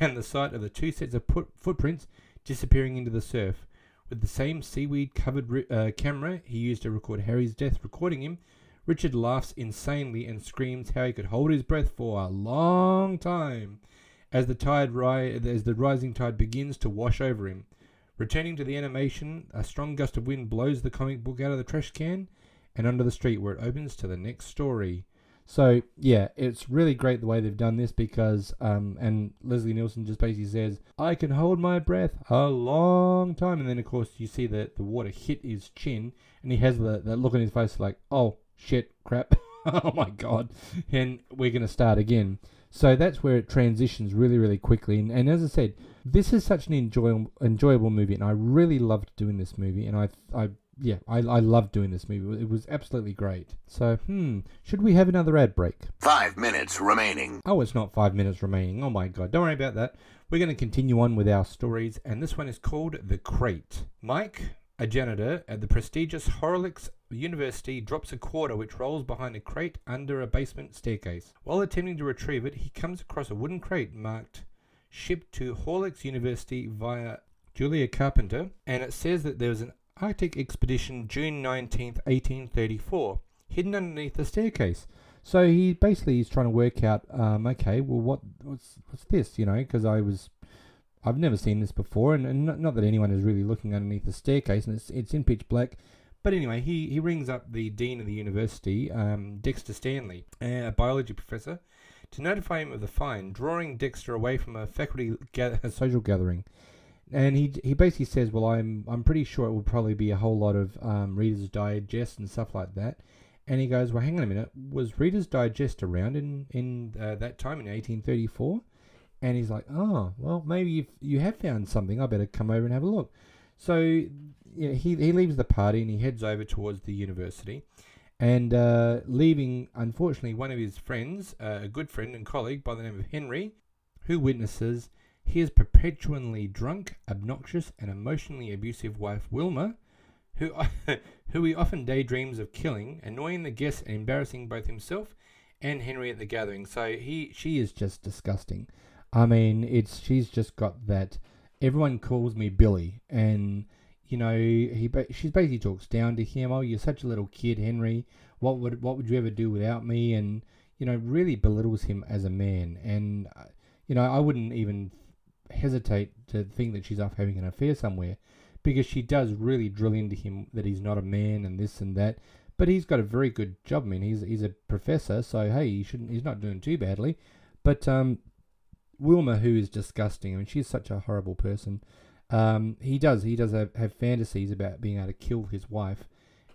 and the sight of the two sets of put- footprints disappearing into the surf. With the same seaweed covered uh, camera he used to record Harry's death, recording him, Richard laughs insanely and screams how he could hold his breath for a long time as the tide ri- as the rising tide begins to wash over him. Returning to the animation, a strong gust of wind blows the comic book out of the trash can and onto the street where it opens to the next story. So yeah, it's really great the way they've done this because um, and Leslie Nielsen just basically says, I can hold my breath a long time and then of course you see that the water hit his chin and he has the, look on his face like, Oh shit, crap. oh my god. And we're gonna start again. So that's where it transitions really, really quickly. And, and as I said, this is such an enjoyable, enjoyable movie, and I really loved doing this movie. And I, I yeah, I, I loved doing this movie. It was absolutely great. So, hmm, should we have another ad break? Five minutes remaining. Oh, it's not five minutes remaining. Oh my god, don't worry about that. We're going to continue on with our stories, and this one is called The Crate. Mike, a janitor at the prestigious Horlicks University, drops a quarter which rolls behind a crate under a basement staircase. While attempting to retrieve it, he comes across a wooden crate marked shipped to Horlicks University via Julia Carpenter, and it says that there was an Arctic expedition June 19th, 1834, hidden underneath the staircase. So he basically is trying to work out, um, okay, well, what what's what's this? You know, because I was, I've never seen this before, and, and not, not that anyone is really looking underneath the staircase, and it's it's in pitch black. But anyway, he, he rings up the dean of the university, um, Dexter Stanley, a biology professor, to notify him of the fine, drawing Dexter away from a faculty ga- social gathering. And he he basically says, "Well, I'm I'm pretty sure it will probably be a whole lot of um, Reader's Digest and stuff like that." And he goes, "Well, hang on a minute. Was Reader's Digest around in in uh, that time in 1834?" And he's like, "Oh, well, maybe you you have found something. I better come over and have a look." So yeah, he he leaves the party and he heads over towards the university, and uh, leaving unfortunately one of his friends, uh, a good friend and colleague by the name of Henry, who witnesses his perpetually drunk, obnoxious, and emotionally abusive wife Wilma, who who he often daydreams of killing, annoying the guests and embarrassing both himself and Henry at the gathering. So he she is just disgusting. I mean, it's she's just got that. Everyone calls me Billy, and you know he she's basically talks down to him. Oh, you're such a little kid, Henry. What would what would you ever do without me? And you know really belittles him as a man. And uh, you know I wouldn't even hesitate to think that she's off having an affair somewhere because she does really drill into him that he's not a man and this and that. But he's got a very good job. I mean, he's he's a professor, so hey, he shouldn't. He's not doing too badly. But um, Wilma, who is disgusting. I mean, she's such a horrible person. Um, he does he does have, have fantasies about being able to kill his wife,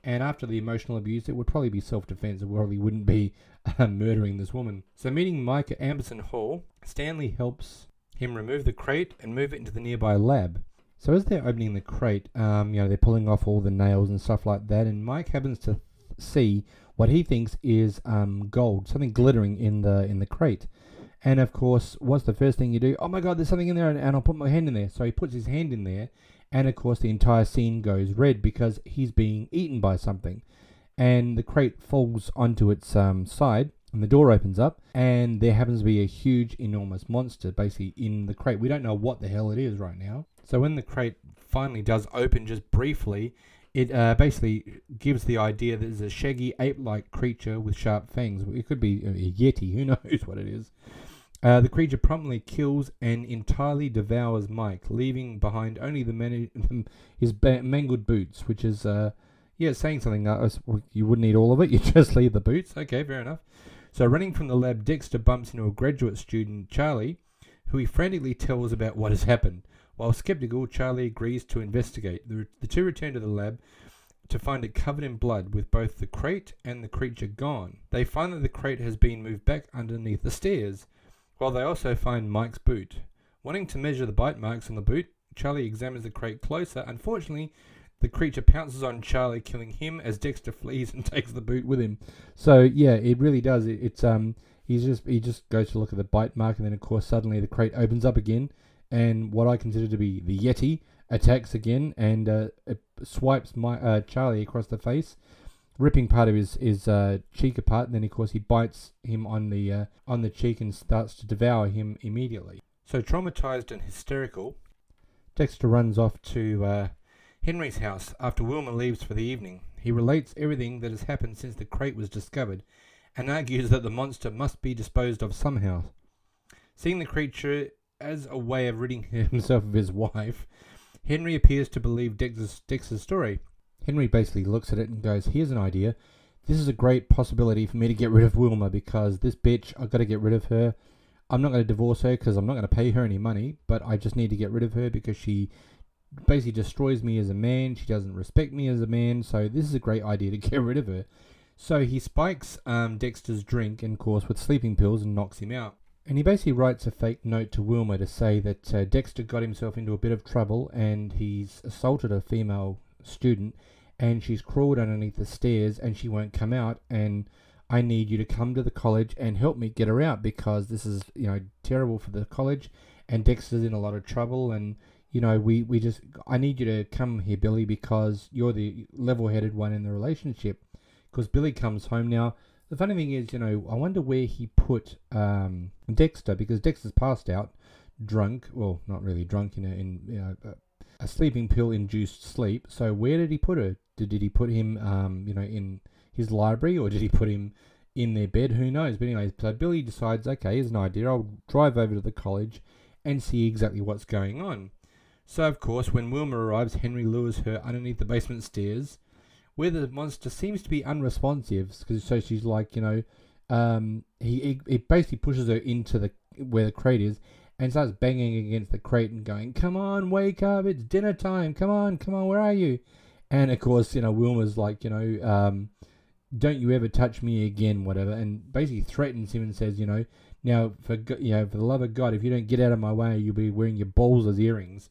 and after the emotional abuse, it would probably be self defense. It probably wouldn't be uh, murdering this woman. So, meeting Mike at Amberson Hall, Stanley helps him remove the crate and move it into the nearby lab. So as they're opening the crate, um, you know, they're pulling off all the nails and stuff like that, and Mike happens to see what he thinks is um, gold, something glittering in the in the crate. And of course, what's the first thing you do? Oh my God, there's something in there, and, and I'll put my hand in there. So he puts his hand in there, and of course, the entire scene goes red because he's being eaten by something. And the crate falls onto its um, side, and the door opens up, and there happens to be a huge, enormous monster basically in the crate. We don't know what the hell it is right now. So when the crate finally does open just briefly, it uh, basically gives the idea that there's a shaggy ape-like creature with sharp fangs. It could be a yeti. Who knows what it is? Uh, the creature promptly kills and entirely devours Mike, leaving behind only the many, his mangled boots, which is, uh, yeah, saying something. Uh, you wouldn't eat all of it. You just leave the boots. Okay, fair enough. So, running from the lab, Dexter bumps into a graduate student, Charlie, who he frantically tells about what has happened. While skeptical, Charlie agrees to investigate. The, the two return to the lab to find it covered in blood, with both the crate and the creature gone. They find that the crate has been moved back underneath the stairs, while they also find Mike's boot. Wanting to measure the bite marks on the boot, Charlie examines the crate closer. Unfortunately, the creature pounces on Charlie, killing him as Dexter flees and takes the boot with him. So yeah, it really does. It, it's um, he's just he just goes to look at the bite mark, and then of course suddenly the crate opens up again, and what I consider to be the Yeti attacks again and uh, swipes my uh, Charlie across the face, ripping part of his his uh, cheek apart. And then of course he bites him on the uh, on the cheek and starts to devour him immediately. So traumatized and hysterical, Dexter runs off to uh, Henry's house after Wilma leaves for the evening. He relates everything that has happened since the crate was discovered and argues that the monster must be disposed of somehow. Seeing the creature as a way of ridding himself of his wife, Henry appears to believe Dexter's, Dexter's story. Henry basically looks at it and goes, Here's an idea. This is a great possibility for me to get rid of Wilma because this bitch, I've got to get rid of her. I'm not going to divorce her because I'm not going to pay her any money, but I just need to get rid of her because she basically destroys me as a man. She doesn't respect me as a man. So this is a great idea to get rid of her. So he spikes um, Dexter's drink, of course, with sleeping pills and knocks him out. And he basically writes a fake note to Wilma to say that uh, Dexter got himself into a bit of trouble and he's assaulted a female student and she's crawled underneath the stairs and she won't come out and I need you to come to the college and help me get her out because this is, you know, terrible for the college and Dexter's in a lot of trouble and you know, we, we just, I need you to come here, Billy, because you're the level headed one in the relationship. Because Billy comes home now. The funny thing is, you know, I wonder where he put um, Dexter, because Dexter's passed out, drunk, well, not really drunk, in a, in, you know, a, sleeping pill induced sleep. So where did he put her? Did, did he put him, um, you know, in his library or did he put him in their bed? Who knows? But anyway, so Billy decides, okay, here's an idea. I'll drive over to the college and see exactly what's going on. So, of course, when Wilma arrives, Henry lures her underneath the basement stairs, where the monster seems to be unresponsive. Cause, so she's like, you know, um, he, he basically pushes her into the where the crate is, and starts banging against the crate and going, "Come on, wake up! It's dinner time! Come on, come on, where are you?" And of course, you know, Wilma's like, you know, um, "Don't you ever touch me again," whatever, and basically threatens him and says, you know, now for you know, for the love of God, if you don't get out of my way, you'll be wearing your balls as earrings.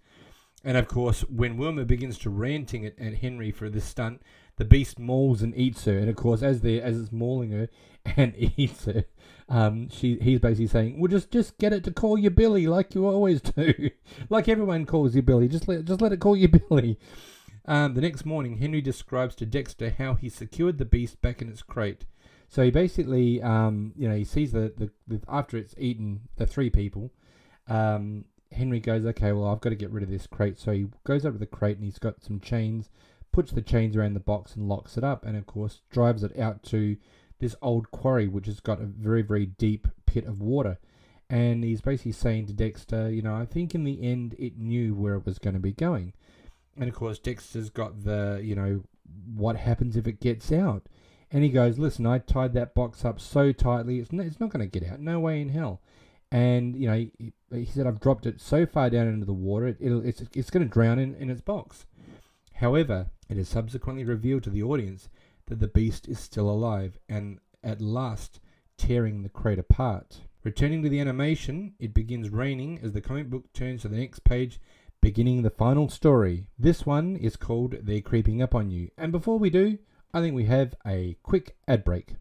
And of course, when Wilma begins to ranting at, at Henry for this stunt, the beast mauls and eats her. And of course, as they as it's mauling her and eats her, um, she he's basically saying, "Well, just just get it to call you Billy, like you always do, like everyone calls you Billy. Just let just let it call you Billy." Um, the next morning, Henry describes to Dexter how he secured the beast back in its crate. So he basically, um, you know, he sees the, the, the after it's eaten the three people. Um, Henry goes, okay, well, I've got to get rid of this crate. So he goes up to the crate and he's got some chains, puts the chains around the box and locks it up, and of course drives it out to this old quarry, which has got a very, very deep pit of water. And he's basically saying to Dexter, you know, I think in the end it knew where it was going to be going. And of course, Dexter's got the, you know, what happens if it gets out? And he goes, listen, I tied that box up so tightly, it's, it's not going to get out. No way in hell. And, you know, he, he said, I've dropped it so far down into the water, it, it'll, it's, it's going to drown in, in its box. However, it is subsequently revealed to the audience that the beast is still alive and at last tearing the crate apart. Returning to the animation, it begins raining as the comic book turns to the next page, beginning the final story. This one is called They're Creeping Up on You. And before we do, I think we have a quick ad break.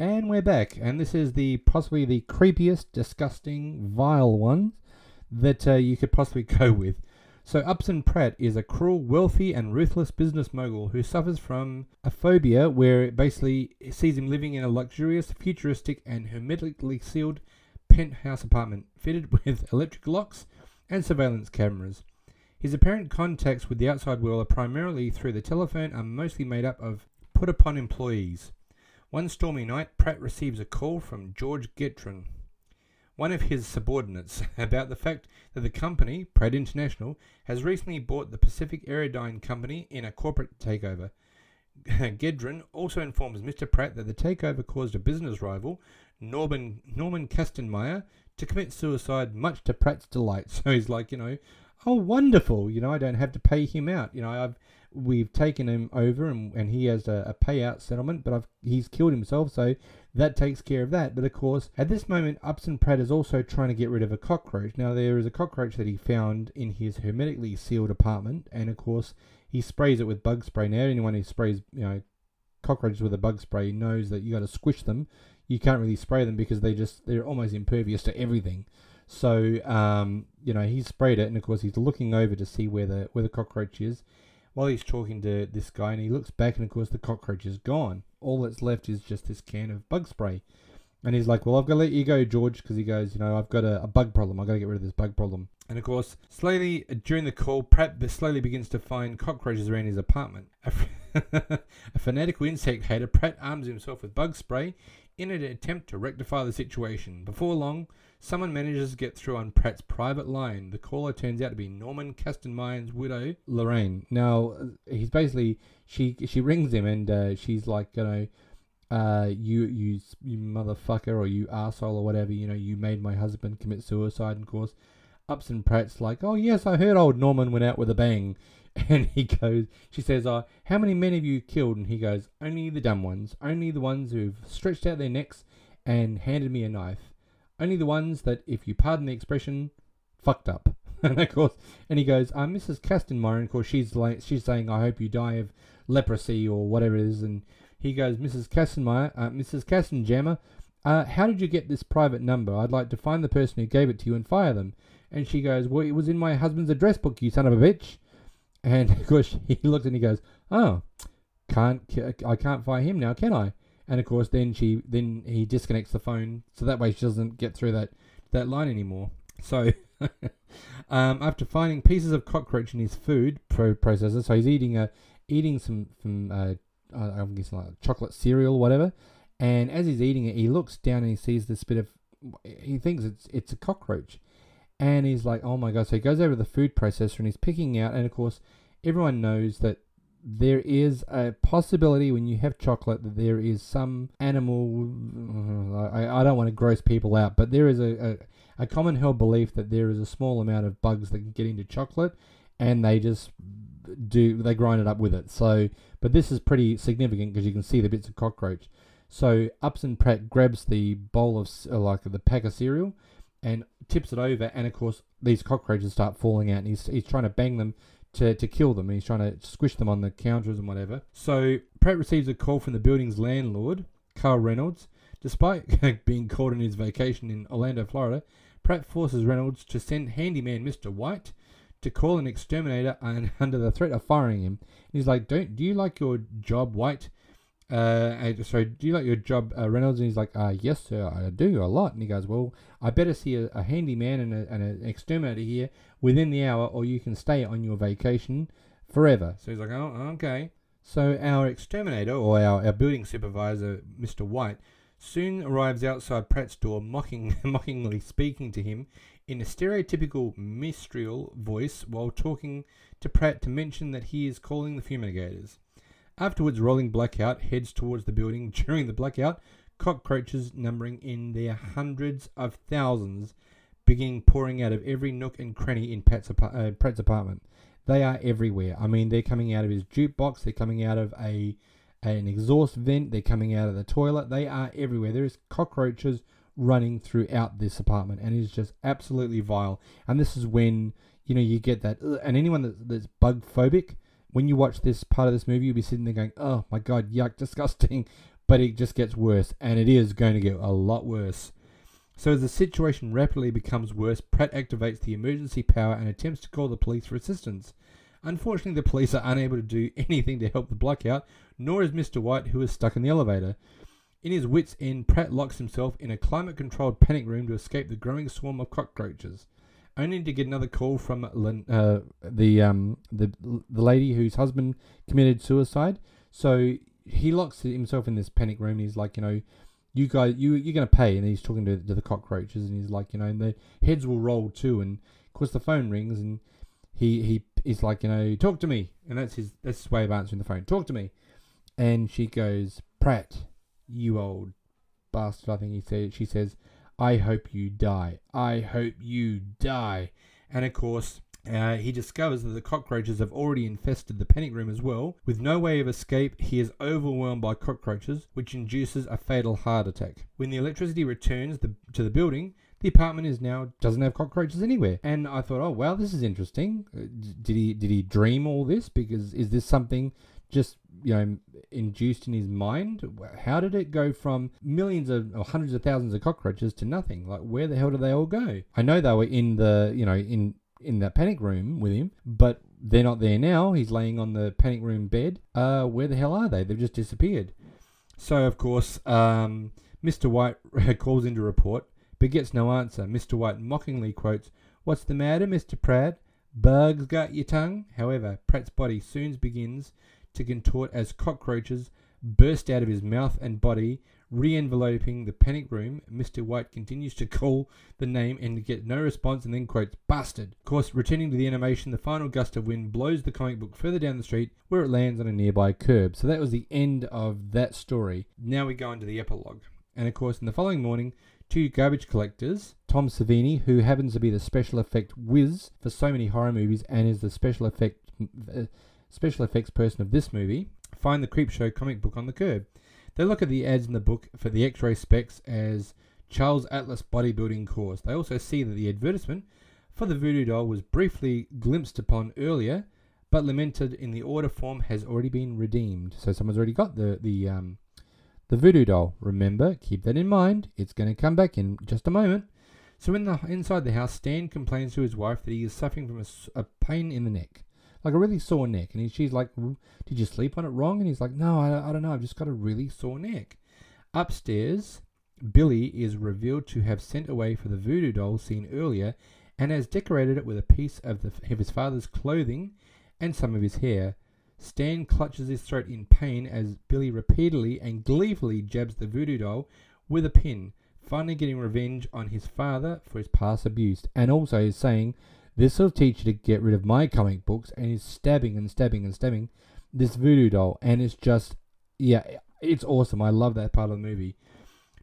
And we're back, and this is the possibly the creepiest, disgusting, vile one that uh, you could possibly go with. So Upson Pratt is a cruel, wealthy, and ruthless business mogul who suffers from a phobia where it basically sees him living in a luxurious, futuristic, and hermetically sealed penthouse apartment fitted with electric locks and surveillance cameras. His apparent contacts with the outside world are primarily through the telephone are mostly made up of put upon employees. One stormy night, Pratt receives a call from George Gendron, one of his subordinates, about the fact that the company, Pratt International, has recently bought the Pacific Aerodyne Company in a corporate takeover. Gendron also informs Mr. Pratt that the takeover caused a business rival, Norman Norman Castonmeyer, to commit suicide, much to Pratt's delight. So he's like, you know, oh wonderful, you know, I don't have to pay him out. You know, I've we've taken him over and, and he has a, a payout settlement, but I've he's killed himself, so that takes care of that. But of course, at this moment, Upson Pratt is also trying to get rid of a cockroach. Now there is a cockroach that he found in his hermetically sealed apartment, and of course he sprays it with bug spray. Now anyone who sprays, you know, cockroaches with a bug spray knows that you got to squish them. You can't really spray them because they just they're almost impervious to everything. So um, you know he sprayed it, and of course he's looking over to see where the where the cockroach is. While he's talking to this guy, and he looks back, and of course the cockroach is gone. All that's left is just this can of bug spray. And he's like, "Well, I've got to let you go, George, because he goes, you know, I've got a, a bug problem. I've got to get rid of this bug problem." And of course, slowly uh, during the call, Pratt slowly begins to find cockroaches around his apartment. A, a fanatical insect hater, Pratt arms himself with bug spray in an attempt to rectify the situation. Before long, someone manages to get through on Pratt's private line. The caller turns out to be Norman Castonmeyer's widow, Lorraine. Now, he's basically she she rings him and uh, she's like, you know, uh, you you you motherfucker or you asshole or whatever, you know, you made my husband commit suicide. And of course, Upson Pratt's like, oh yes, I heard old Norman went out with a bang. And he goes, she says, uh, how many men have you killed? And he goes, only the dumb ones, only the ones who've stretched out their necks and handed me a knife. Only the ones that, if you pardon the expression, fucked up. and of course, and he goes, uh, Mrs. Castonmeyer, and of course she's like, she's saying, I hope you die of leprosy or whatever it is. And he goes, Mrs. Castonmeyer, uh, Mrs. Kastenjammer, uh, how did you get this private number? I'd like to find the person who gave it to you and fire them. And she goes, Well, it was in my husband's address book, you son of a bitch. And of course, he looks and he goes, "Oh, can't I can't fire him now, can I?" And of course, then she then he disconnects the phone, so that way she doesn't get through that that line anymore. So, um, after finding pieces of cockroach in his food pro- processor, so he's eating a eating some some uh, I'm guessing like chocolate cereal, whatever. And as he's eating it, he looks down and he sees this bit of he thinks it's it's a cockroach, and he's like, oh my god! So he goes over to the food processor and he's picking out, and of course, everyone knows that there is a possibility when you have chocolate that there is some animal. I, I don't want to gross people out, but there is a, a, a common held belief that there is a small amount of bugs that can get into chocolate, and they just do they grind it up with it. So, but this is pretty significant because you can see the bits of cockroach. So Upson Pratt grabs the bowl of like the pack of cereal and tips it over, and of course these cockroaches start falling out, and he's he's trying to bang them to, to kill them. and He's trying to squish them on the counters and whatever. So Pratt receives a call from the building's landlord, Carl Reynolds. Despite being caught on his vacation in Orlando, Florida, Pratt forces Reynolds to send handyman Mr. White to call an exterminator and under the threat of firing him. And he's like, "Don't do you like your job, White?" Uh, sorry, do you like your job, uh, Reynolds? And he's like, uh, yes, sir, I do a lot. And he goes, well, I better see a, a handyman and, a, and an exterminator here within the hour, or you can stay on your vacation forever. So he's like, oh, okay. So our exterminator, or our, our building supervisor, Mr. White, soon arrives outside Pratt's door, mocking, mockingly speaking to him in a stereotypical mistral voice while talking to Pratt to mention that he is calling the fumigators. Afterwards, Rolling Blackout heads towards the building. During the blackout, cockroaches numbering in their hundreds of thousands begin pouring out of every nook and cranny in Pat's, uh, Pratt's apartment. They are everywhere. I mean, they're coming out of his jukebox. They're coming out of a an exhaust vent. They're coming out of the toilet. They are everywhere. There is cockroaches running throughout this apartment, and it's just absolutely vile. And this is when you know you get that. And anyone that, that's bug phobic, when you watch this part of this movie, you'll be sitting there going, "Oh my god, yuck, disgusting." But it just gets worse, and it is going to get a lot worse. So as the situation rapidly becomes worse, Pratt activates the emergency power and attempts to call the police for assistance. Unfortunately, the police are unable to do anything to help the blackout, nor is Mr. White, who is stuck in the elevator. In his wits' end, Pratt locks himself in a climate controlled panic room to escape the growing swarm of cockroaches only to get another call from uh, the um the the lady whose husband committed suicide. So he locks himself in this panic room. he's like, you know, you guys, you you're gonna pay. And he's talking to, to the cockroaches, and he's like, you know, and the heads will roll too. And of course, the phone rings, and he he is like, you know, talk to me. And that's his that's his way of answering the phone. Talk to me. And she goes, Pratt, you old bastard. I think he said. She says, I hope you die. I hope you die. And of course, uh, he discovers that the cockroaches have already infested the panic room as well. With no way of escape, he is overwhelmed by cockroaches, which induces a fatal heart attack. When the electricity returns the, to the building, the apartment is now doesn't have cockroaches anywhere. And I thought, oh wow, this is interesting. Uh, did he did he dream all this? Because is this something just you know induced in his mind? How did it go from millions of or hundreds of thousands of cockroaches to nothing? Like where the hell did they all go? I know they were in the you know in in that panic room with him, but they're not there now. He's laying on the panic room bed. Uh, where the hell are they? They've just disappeared. So of course, um, Mr. White calls in to report, but gets no answer. Mr. White mockingly quotes, "What's the matter, Mr. Pratt? Bugs got your tongue?" However, Pratt's body soon begins to contort as cockroaches burst out of his mouth and body, re enveloping the panic room. Mr. White continues to call the name and get no response and then quotes, Bastard. Of course, returning to the animation, the final gust of wind blows the comic book further down the street where it lands on a nearby curb. So that was the end of that story. Now we go into the epilogue. And of course, in the following morning, two garbage collectors, Tom Savini, who happens to be the special effect whiz for so many horror movies and is the special effect. Uh, special effects person of this movie, find the Creepshow comic book on the curb. They look at the ads in the book for the x ray specs as Charles Atlas bodybuilding course. They also see that the advertisement for the voodoo doll was briefly glimpsed upon earlier, but lamented in the order form has already been redeemed. So someone's already got the the um, the voodoo doll. Remember, keep that in mind. It's going to come back in just a moment. So in the inside the house, Stan complains to his wife that he is suffering from a, a pain in the neck like a really sore neck. And he, she's like, Did you sleep on it wrong? And he's like, No, I, I don't know. I've just got a really sore neck. Upstairs, Billy is revealed to have sent away for the voodoo doll seen earlier and has decorated it with a piece of, the, of his father's clothing and some of his hair. Stan clutches his throat in pain as Billy repeatedly and gleefully jabs the voodoo doll with a pin. finally getting revenge on his father for his past abuse, and also is saying, This will teach you to get rid of my comic books, and he's stabbing and stabbing and stabbing this voodoo doll, and it's just, yeah, it's awesome. I love that part of the movie.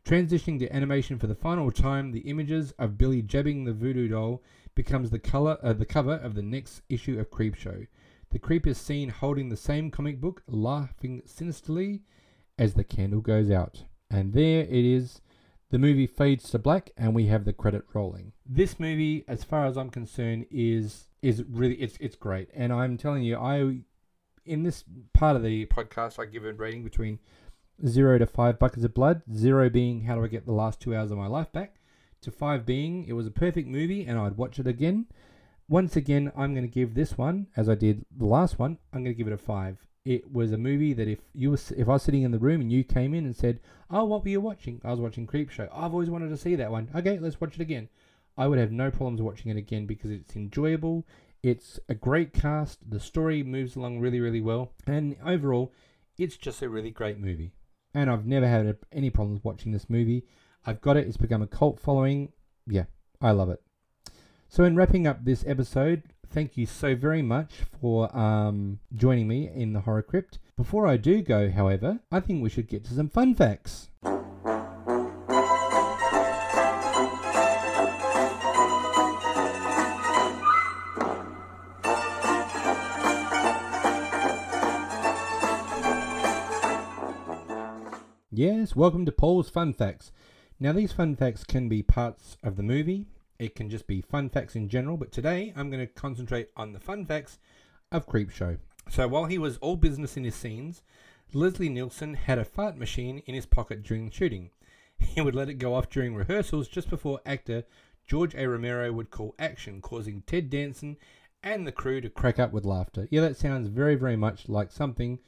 Transitioning to animation for the final time, the images of Billy jabbing the voodoo doll becomes the color, uh, the cover of the next issue of Creepshow. The creep is seen holding the same comic book, laughing sinisterly as the candle goes out. And there it is. The movie fades to black, and we have the credit rolling. This movie, as far as I'm concerned, is is really it's it's great. And I'm telling you, I in this part of the podcast, I give a rating between zero to five buckets of blood. Zero being how do I get the last two hours of my life back, to five being it was a perfect movie and I'd watch it again. Once again, I'm going to give this one, as I did the last one, I'm going to give it a five. It was a movie that if you were, if I was sitting in the room and you came in and said, "Oh, what were you watching?" I was watching Creepshow. I've always wanted to see that one. Okay, let's watch it again. I would have no problems watching it again because it's enjoyable. It's a great cast. The story moves along really, really well, and overall, it's just a really great movie. And I've never had any problems watching this movie. I've got it. It's become a cult following. Yeah, I love it. So, in wrapping up this episode, thank you so very much for um, joining me in the Horror Crypt. Before I do go, however, I think we should get to some fun facts. Yes, welcome to Paul's Fun Facts. Now, these fun facts can be parts of the movie, it can just be fun facts in general, but today I'm going to concentrate on the fun facts of Creepshow. So while he was all business in his scenes, Leslie Nielsen had a fart machine in his pocket during shooting. He would let it go off during rehearsals just before actor George A. Romero would call action, causing Ted Danson and the crew to crack up with laughter. Yeah, that sounds very, very much like something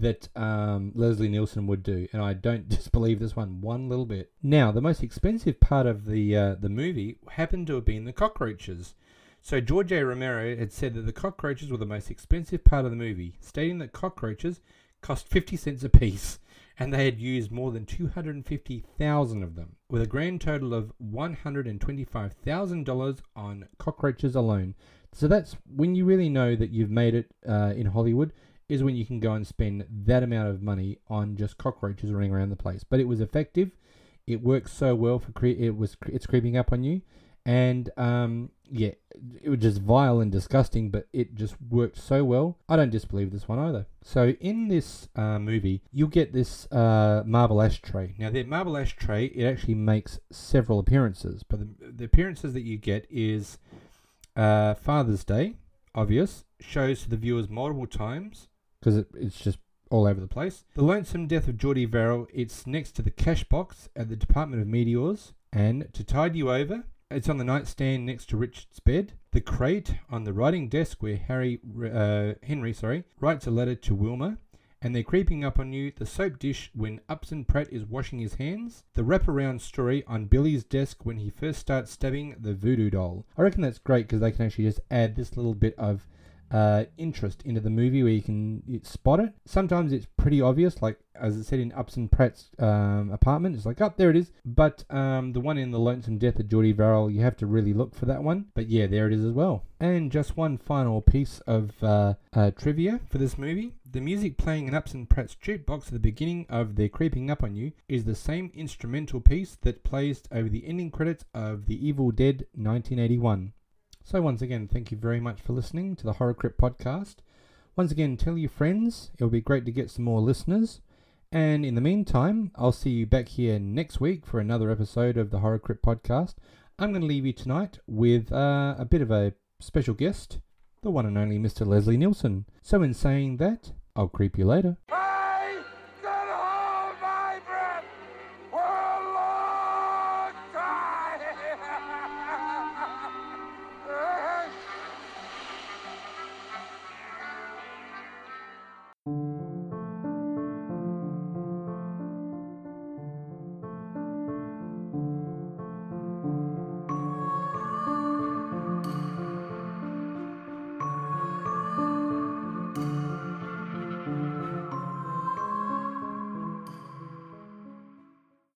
that um, Leslie Nielsen would do, and I don't disbelieve this one one little bit. Now, the most expensive part of the uh, the movie happened to have been the cockroaches. So George A. Romero had said that the cockroaches were the most expensive part of the movie, stating that cockroaches cost 50 cents a piece, and they had used more than 250,000 of them, with a grand total of $125,000 on cockroaches alone. So that's when you really know that you've made it uh, in Hollywood is when you can go and spend that amount of money on just cockroaches running around the place. But it was effective. It works so well for cre- it was it's creeping up on you, and um, yeah, it was just vile and disgusting, but it just worked so well. I don't disbelieve this one either. So in this uh, movie, you'll get this uh, marble ashtray. Now the marble ashtray it actually makes several appearances, but the, the appearances that you get is uh, Father's Day, obvious, shows to the viewers multiple times because it, it's just all over the place. The Lonesome Death of Jordy Verrill, it's next to the cash box at the Department of Meteors. And to tide you over, it's on the nightstand next to Richard's bed. The crate on the writing desk where Harry, uh, Henry, sorry, writes a letter to Wilma. And they're creeping up on you. The soap dish when Upson Pratt is washing his hands. The wraparound story on Billy's desk when he first starts stabbing the voodoo doll. I reckon that's great because they can actually just add this little bit of uh, interest into the movie where you can spot it. Sometimes it's pretty obvious, like as I said in Upson Pratt's um, apartment, it's like, oh, there it is. But um, the one in The Lonesome Death of Jordy Verrill, you have to really look for that one. But yeah, there it is as well. And just one final piece of uh, uh, trivia for this movie. The music playing in Upson Pratt's jukebox at the beginning of They're Creeping Up on You is the same instrumental piece that plays over the ending credits of The Evil Dead 1981. So, once again, thank you very much for listening to the Horror Crypt podcast. Once again, tell your friends. It would be great to get some more listeners. And in the meantime, I'll see you back here next week for another episode of the Horror Crypt podcast. I'm going to leave you tonight with uh, a bit of a special guest, the one and only Mr. Leslie Nielsen. So, in saying that, I'll creep you later.